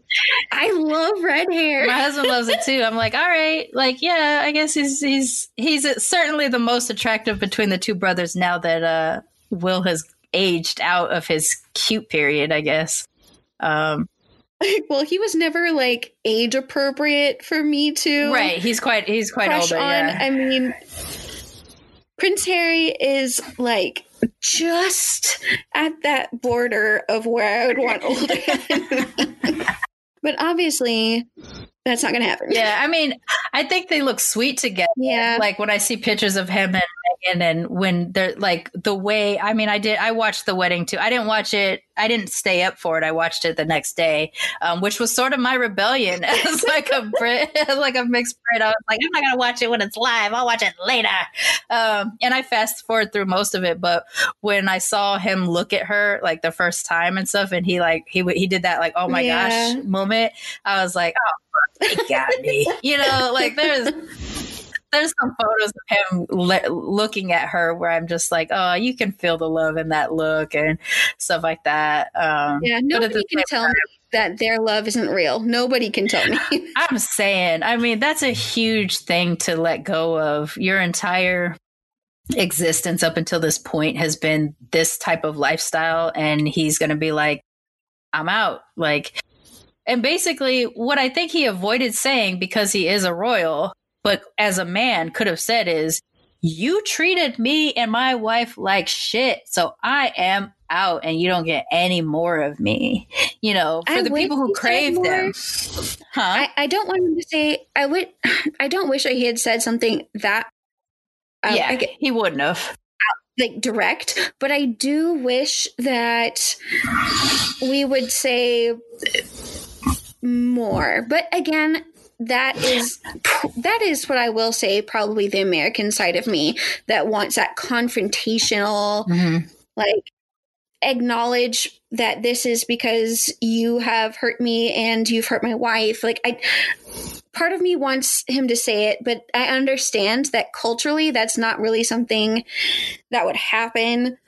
I love red hair. My husband loves it too. I'm like, all right, like yeah, I guess he's he's he's certainly the most attractive between the two brothers now that uh Will has aged out of his cute period, I guess. Um, well, he was never like age appropriate for me to. Right. He's quite he's quite older. On. Yeah. I mean, Prince Harry is like just at that border of where I would want older. but obviously, that's not going to happen. Yeah, I mean, I think they look sweet together. Yeah, like when I see pictures of him and Meghan, then when they're like the way. I mean, I did. I watched the wedding too. I didn't watch it. I didn't stay up for it. I watched it the next day, um, which was sort of my rebellion as like a Brit, like a mixed Brit. I was like, I'm not going to watch it when it's live. I'll watch it later. Um, and I fast forward through most of it. But when I saw him look at her like the first time and stuff, and he like he he did that like oh my yeah. gosh moment, I was like, oh they got me. You know, like there's there's some photos of him le- looking at her where I'm just like, oh, you can feel the love in that look and stuff like that. Um, yeah, nobody can tell time, me that their love isn't real. Nobody can tell me. I'm saying, I mean, that's a huge thing to let go of. Your entire existence up until this point has been this type of lifestyle, and he's going to be like, I'm out. Like, and basically, what I think he avoided saying because he is a royal, but as a man could have said is, You treated me and my wife like shit. So I am out and you don't get any more of me. You know, for I the people who crave them. Huh? I, I, don't want him to say, I would, I don't wish he had said something that. Uh, yeah, I, he wouldn't have like direct, but I do wish that we would say more. But again, that is that is what I will say probably the American side of me that wants that confrontational mm-hmm. like acknowledge that this is because you have hurt me and you've hurt my wife like I part of me wants him to say it but I understand that culturally that's not really something that would happen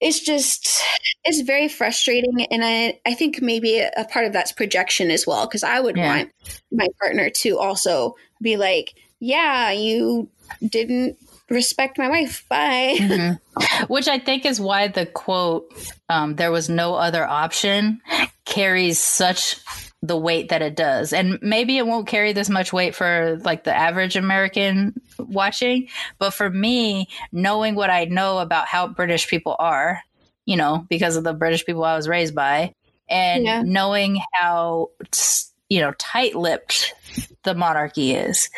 it's just it's very frustrating and i i think maybe a, part of that's projection as well because i would yeah. want my partner to also be like yeah you didn't respect my wife bye mm-hmm. which i think is why the quote um, there was no other option carries such the weight that it does. And maybe it won't carry this much weight for like the average American watching, but for me, knowing what I know about how British people are, you know, because of the British people I was raised by, and yeah. knowing how you know tight-lipped the monarchy is.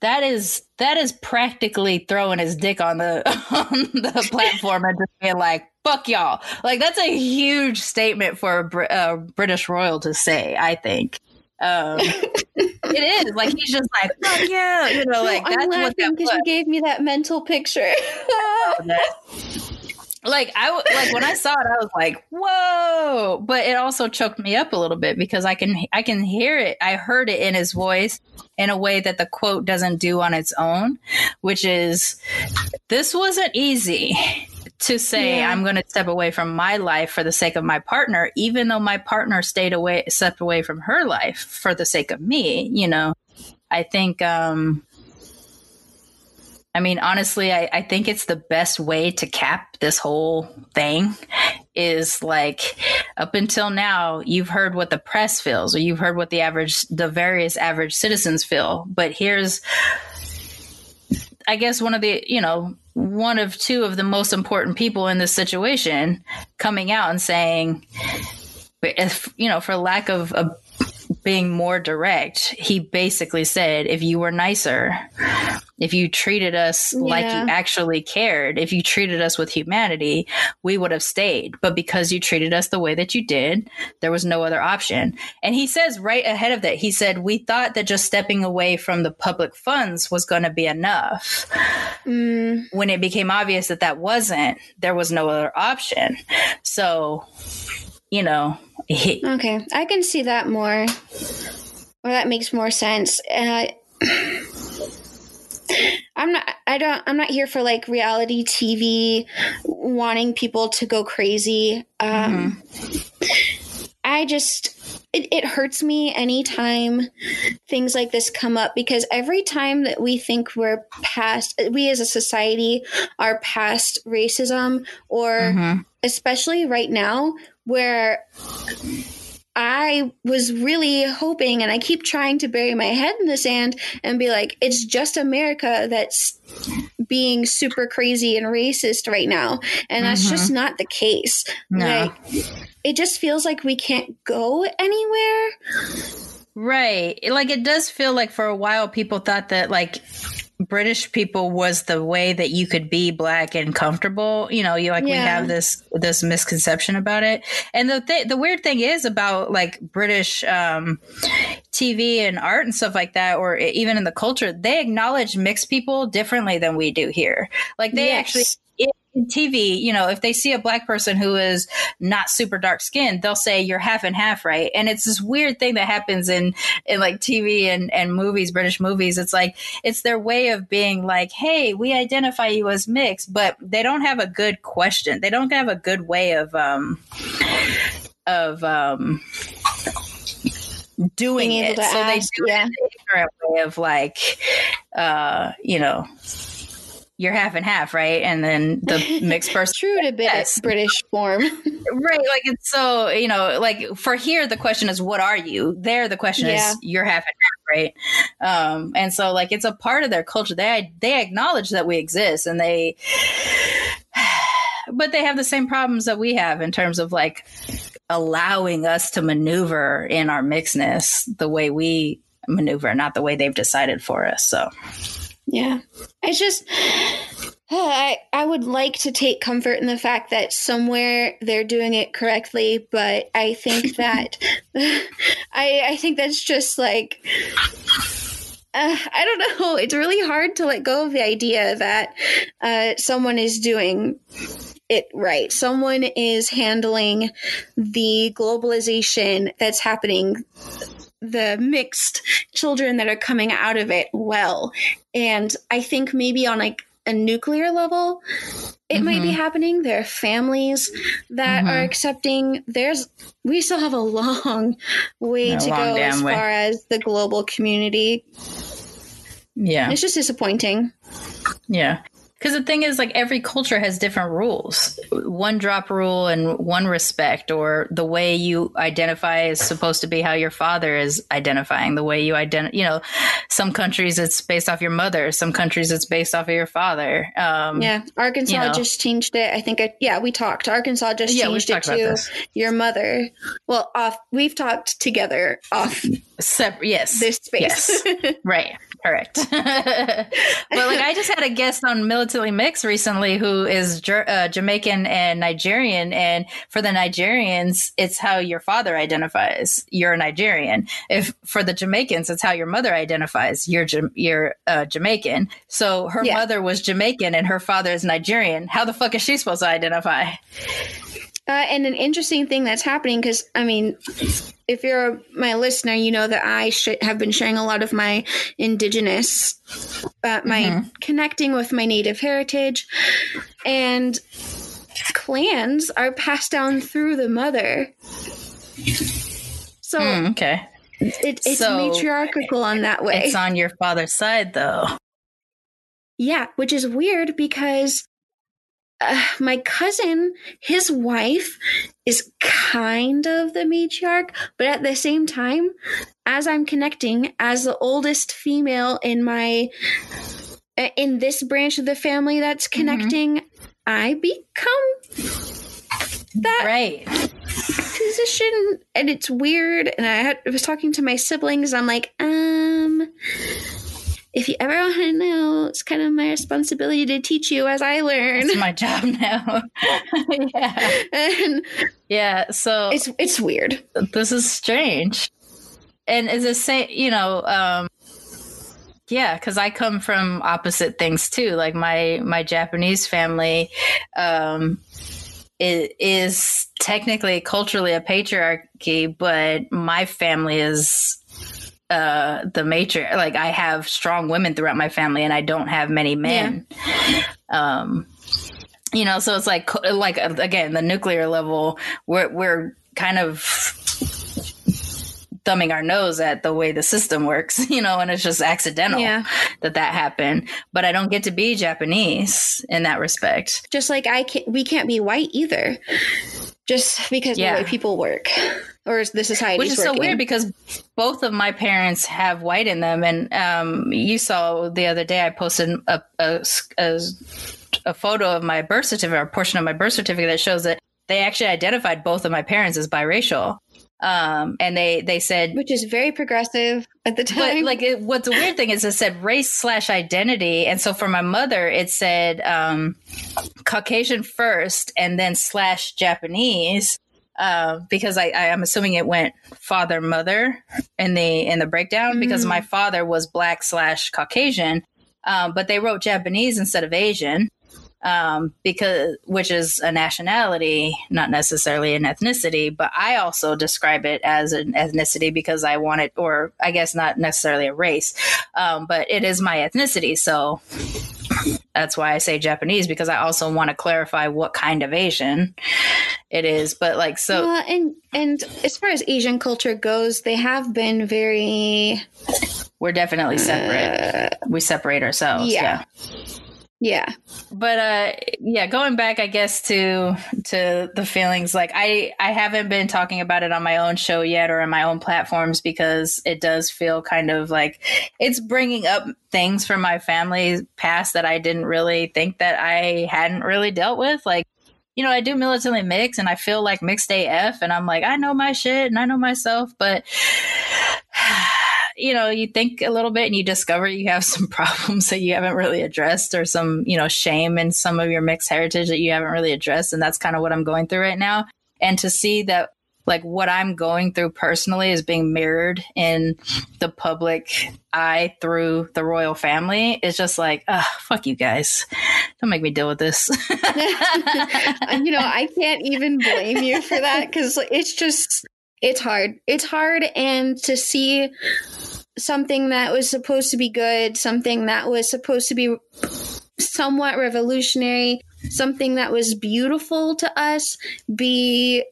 That is that is practically throwing his dick on the on the platform and just being like, fuck y'all. Like that's a huge statement for a, Br- a British royal to say. I think. Um, it is like he's just like fuck yeah, you know, like no, that's laughing because you gave me that mental picture. like I like when I saw it, I was like, "Whoa!" But it also choked me up a little bit because I can I can hear it. I heard it in his voice in a way that the quote doesn't do on its own, which is, "This wasn't easy." To say yeah. I'm going to step away from my life for the sake of my partner, even though my partner stayed away, stepped away from her life for the sake of me. You know, I think, um, I mean, honestly, I, I think it's the best way to cap this whole thing is like up until now, you've heard what the press feels or you've heard what the average, the various average citizens feel. But here's, I guess, one of the, you know, one of two of the most important people in this situation coming out and saying, if, you know, for lack of a, being more direct, he basically said, if you were nicer, if you treated us like you actually cared, if you treated us with humanity, we would have stayed. But because you treated us the way that you did, there was no other option. And he says right ahead of that, he said, We thought that just stepping away from the public funds was going to be enough. Mm, When it became obvious that that wasn't, there was no other option. So, you know, he, okay, I can see that more. Or that makes more sense. Uh, I'm not. I don't. I'm not here for like reality TV, wanting people to go crazy. Um, I just. It, it hurts me anytime things like this come up because every time that we think we're past, we as a society are past racism, or Mhm. especially right now where I was really hoping, and I keep trying to bury my head in the sand and be like, it's just America that's being super crazy and racist right now. And that's mm-hmm. just not the case. No. Like, it just feels like we can't go anywhere. Right. Like it does feel like for a while people thought that like British people was the way that you could be black and comfortable. You know, you like we have this this misconception about it. And the th- the weird thing is about like British um TV and art and stuff like that or even in the culture, they acknowledge mixed people differently than we do here. Like they Yes. actually TV, you know, if they see a black person who is not super dark skinned, they'll say you're half and half, right? And it's this weird thing that happens in in like TV and and movies, British movies. It's like it's their way of being like, "Hey, we identify you as mixed," but they don't have a good question. They don't have a good way of um of um doing it. so ask, they do yeah. it in way of like uh, you know, you're half and half, right? And then the mixed person True to bit Yes. British form. Right, like it's so you know, like for here the question is what are you? There the question Yeah. is you're half and half, right? Um, and so like it's a part of their culture. They they acknowledge that we exist, and they, but they have the same problems that we have in terms of like allowing us to maneuver in our mixedness the way we maneuver, not the way they've decided for us. So Yeah. It's just I I would like to take comfort in the fact that somewhere they're doing it correctly, but I think that I I think that's just like uh, I don't know. It's really hard to let go of the idea that uh, someone is doing it right. Someone is handling the globalization that's happening, the mixed children that are coming out of it well. And I think maybe on like a nuclear level, it might be mm-hmm. happening. There are families that are mm-hmm. accepting. There's we still have a long way A to long go as way. far as the global community. yeah, It's just disappointing. Yeah. Because the thing is, like, every culture has different rules. One drop rule and one respect, or the way you identify is supposed to be how your father is identifying. The way you identify, you know, some countries it's based off your mother, some countries it's based off of your father. Um, Yeah, Arkansas you know. just changed it. I think. I, yeah, we talked. Arkansas just Yeah, changed it to your mother. Well, off. We've talked together off Separate, yes. this space. Yes. right. Correct. but like, I just had a guest on Militantly Mixed recently who is uh, Jamaican and Nigerian, and for the Nigerians, it's how your father identifies. You're a Nigerian. If for the Jamaicans, it's how your mother identifies. You're you're uh, Jamaican. So her Yeah. mother was Jamaican and her father is Nigerian. How the fuck is she supposed to identify? Uh, and an interesting thing that's happening because I mean, if you're my listener, you know that I sh- have been sharing a lot of my indigenous, uh, my connecting with my native heritage, and clans are passed down through the mother. So Hmm, okay, it, it's So- matriarchal on that way. it's on your father's side though. Yeah, which is weird because uh, my cousin, his wife, is kind of the matriarch, but at the same time, as I'm connecting as the oldest female in my uh, in this branch of the family that's connecting, I become that Right. position. And it's weird. And I, had, I was talking to my siblings. I'm like um if you ever want to know, it's kind of my responsibility to teach you as I learn. It's my job now. yeah. and Yeah. So it's it's weird. this is strange. And is the same, you know, um, yeah, because I come from opposite things too. Like my my Japanese family um, is, is technically culturally a patriarchy, but my family is uh the matri like i have strong women throughout my family and i don't have many men. Um you know so it's like like again the nuclear level we're we're kind of thumbing our nose at the way the system works you know and it's just accidental Yeah. that that happened. But i don't get to be japanese in that respect. Just like I can't, we can't be white either, just because Yeah. the way people work or the society. which is so weird because both of my parents have white in them and um, you saw the other day i posted a, a, a, a photo of my birth certificate or a portion of my birth certificate that shows that they actually identified both of my parents as biracial um, and they they said which is very progressive at the but time. like it, what's the weird thing is it said race slash identity and so for my mother it said um, caucasian first and then slash japanese uh, because I, I, I'm assuming it went father mother in the in the breakdown because Mm. my father was black slash Caucasian, um, but they wrote Japanese instead of Asian um, because which is a nationality, not necessarily an ethnicity. But I also describe it as an ethnicity because I want it, or I guess not necessarily a race, um, but it is my ethnicity. So that's why I say Japanese because I also want to clarify what kind of Asian it is. But like, so Well, and and as far as Asian culture goes, they have been very we're definitely separate. we separate ourselves. yeah. yeah. Yeah. but uh yeah going back i guess to to the feelings like i i haven't been talking about it on my own show yet or on my own platforms because it does feel kind of like it's bringing up things from my family past that i didn't really think that i hadn't really dealt with like you know, I do militantly mix and I feel like mixed AF and I'm like, I know my shit and I know myself, but you know, you think a little bit and you discover you have some problems that you haven't really addressed or some, you know, shame in some of your mixed heritage that you haven't really addressed. And that's kind of what I'm going through right now. And to see that like what I'm going through personally is being mirrored in the public eye through the royal family is just like, ah, fuck you guys. Don't make me deal with this. You know, I can't even blame you for that because it's just it's hard. It's hard, and to see something that was supposed to be good, something that was supposed to be somewhat revolutionary, something that was beautiful to us, be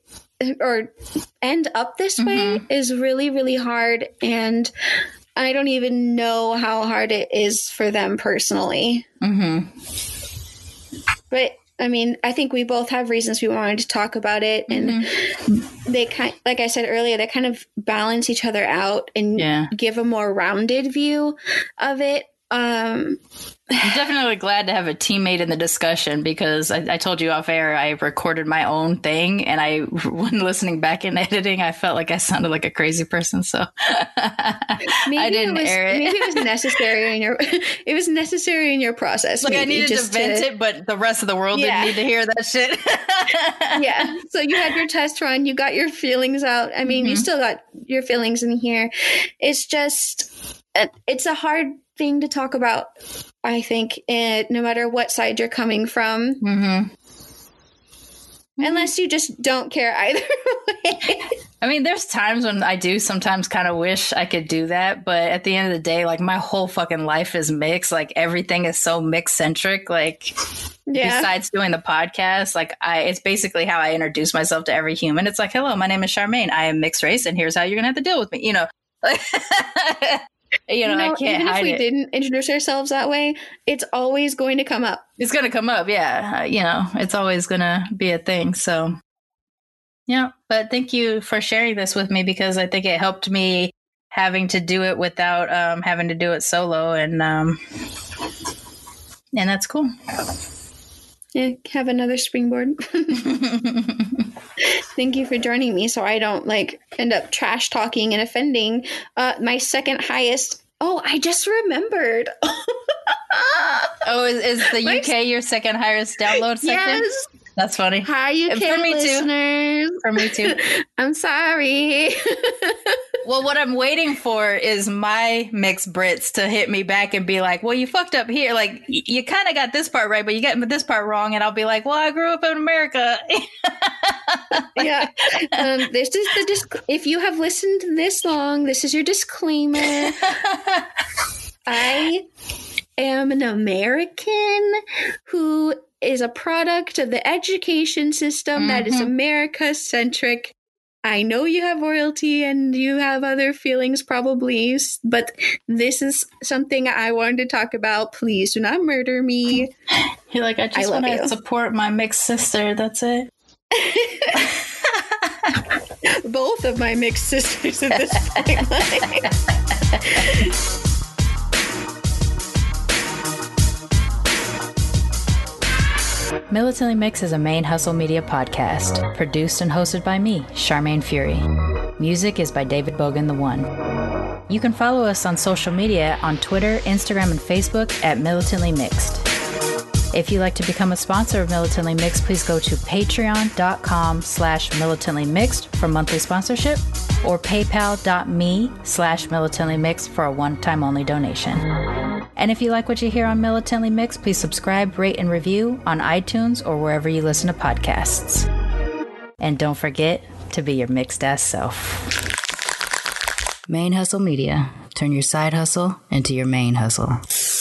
or end up this way is really, really hard, and. I don't even know how hard it is for them personally. hmm But I mean, I think we both have reasons we wanted to talk about it, and mm-hmm. they kind, like I said earlier, they kind of balance each other out and Yeah. give a more rounded view of it. Um, I'm definitely glad to have a teammate in the discussion because I, I told you off air I recorded my own thing and I when listening back and editing I felt like I sounded like a crazy person so maybe I didn't it was, air it. Maybe it was necessary in your. it was necessary in your process. like I maybe, needed to just vent it but the rest of the world Yeah. didn't need to hear that shit yeah. So you had your test run, you got your feelings out. I mean, you Mhm. still got your feelings in here. It's just, Uh, it's a hard thing to talk about, I think, and no matter what side you're coming from, hmm unless you just don't care either way. I mean, there's times when I do sometimes kind of wish I could do that, but at the end of the day, like my whole fucking life is mixed. Like everything is so mix centric. Like yeah. besides doing the podcast, like I, it's basically how I introduce myself to every human. It's like, hello, my name is Sharmane. I am mixed race, and here's how you're gonna have to deal with me. You know, you know, I can't even if we it. didn't introduce ourselves that way, it's always going to come up. It's gonna come up, yeah. Uh, you know, it's always gonna be a thing. So, yeah. But thank you for sharing this with me because I think it helped me having to do it without um, having to do it solo, and um, and that's cool. Yeah, have another springboard. Thank you for joining me so I don't like end up trash talking and offending uh, my second highest Oh, I just remembered. oh, is, is the UK your second highest download section? Yes. That's funny. Hi, UK for me listeners. Too. For me too. I'm sorry. well, what I'm waiting for is my mixed Brits to hit me back and be like, "Well, you fucked up here. Like, you kind of got this part right, but you got this part wrong." And I'll be like, "Well, I grew up in America." yeah. Um, this is the disc- if you have listened this long, this is your disclaimer. I am an American who is a product of the education system mm-hmm. that is mm-hmm. America centric. I know you have royalty and you have other feelings probably, but this is something I wanted to talk about. Please do not murder me. You're like, I just want to support my mixed sister. That's it. Both of my mixed sisters at this point. Militantly Mix is a ManeHustle media podcast, produced and hosted by me, Sharmane Fury. Music is by David Bogan the One. You can follow us on social media on Twitter, Instagram, and Facebook at Militantly Mixed. If you'd like to become a sponsor of Militantly Mixed, please go to patreon.com slash militantly mixed for monthly sponsorship or paypal.me slash militantly mixed for a one-time only donation. And if you like what you hear on Militantly Mixed, please subscribe, rate, and review on iTunes or wherever you listen to podcasts. And don't forget to be your mixed ass self. ManeHustle Media. Turn your side hustle into your ManeHustle.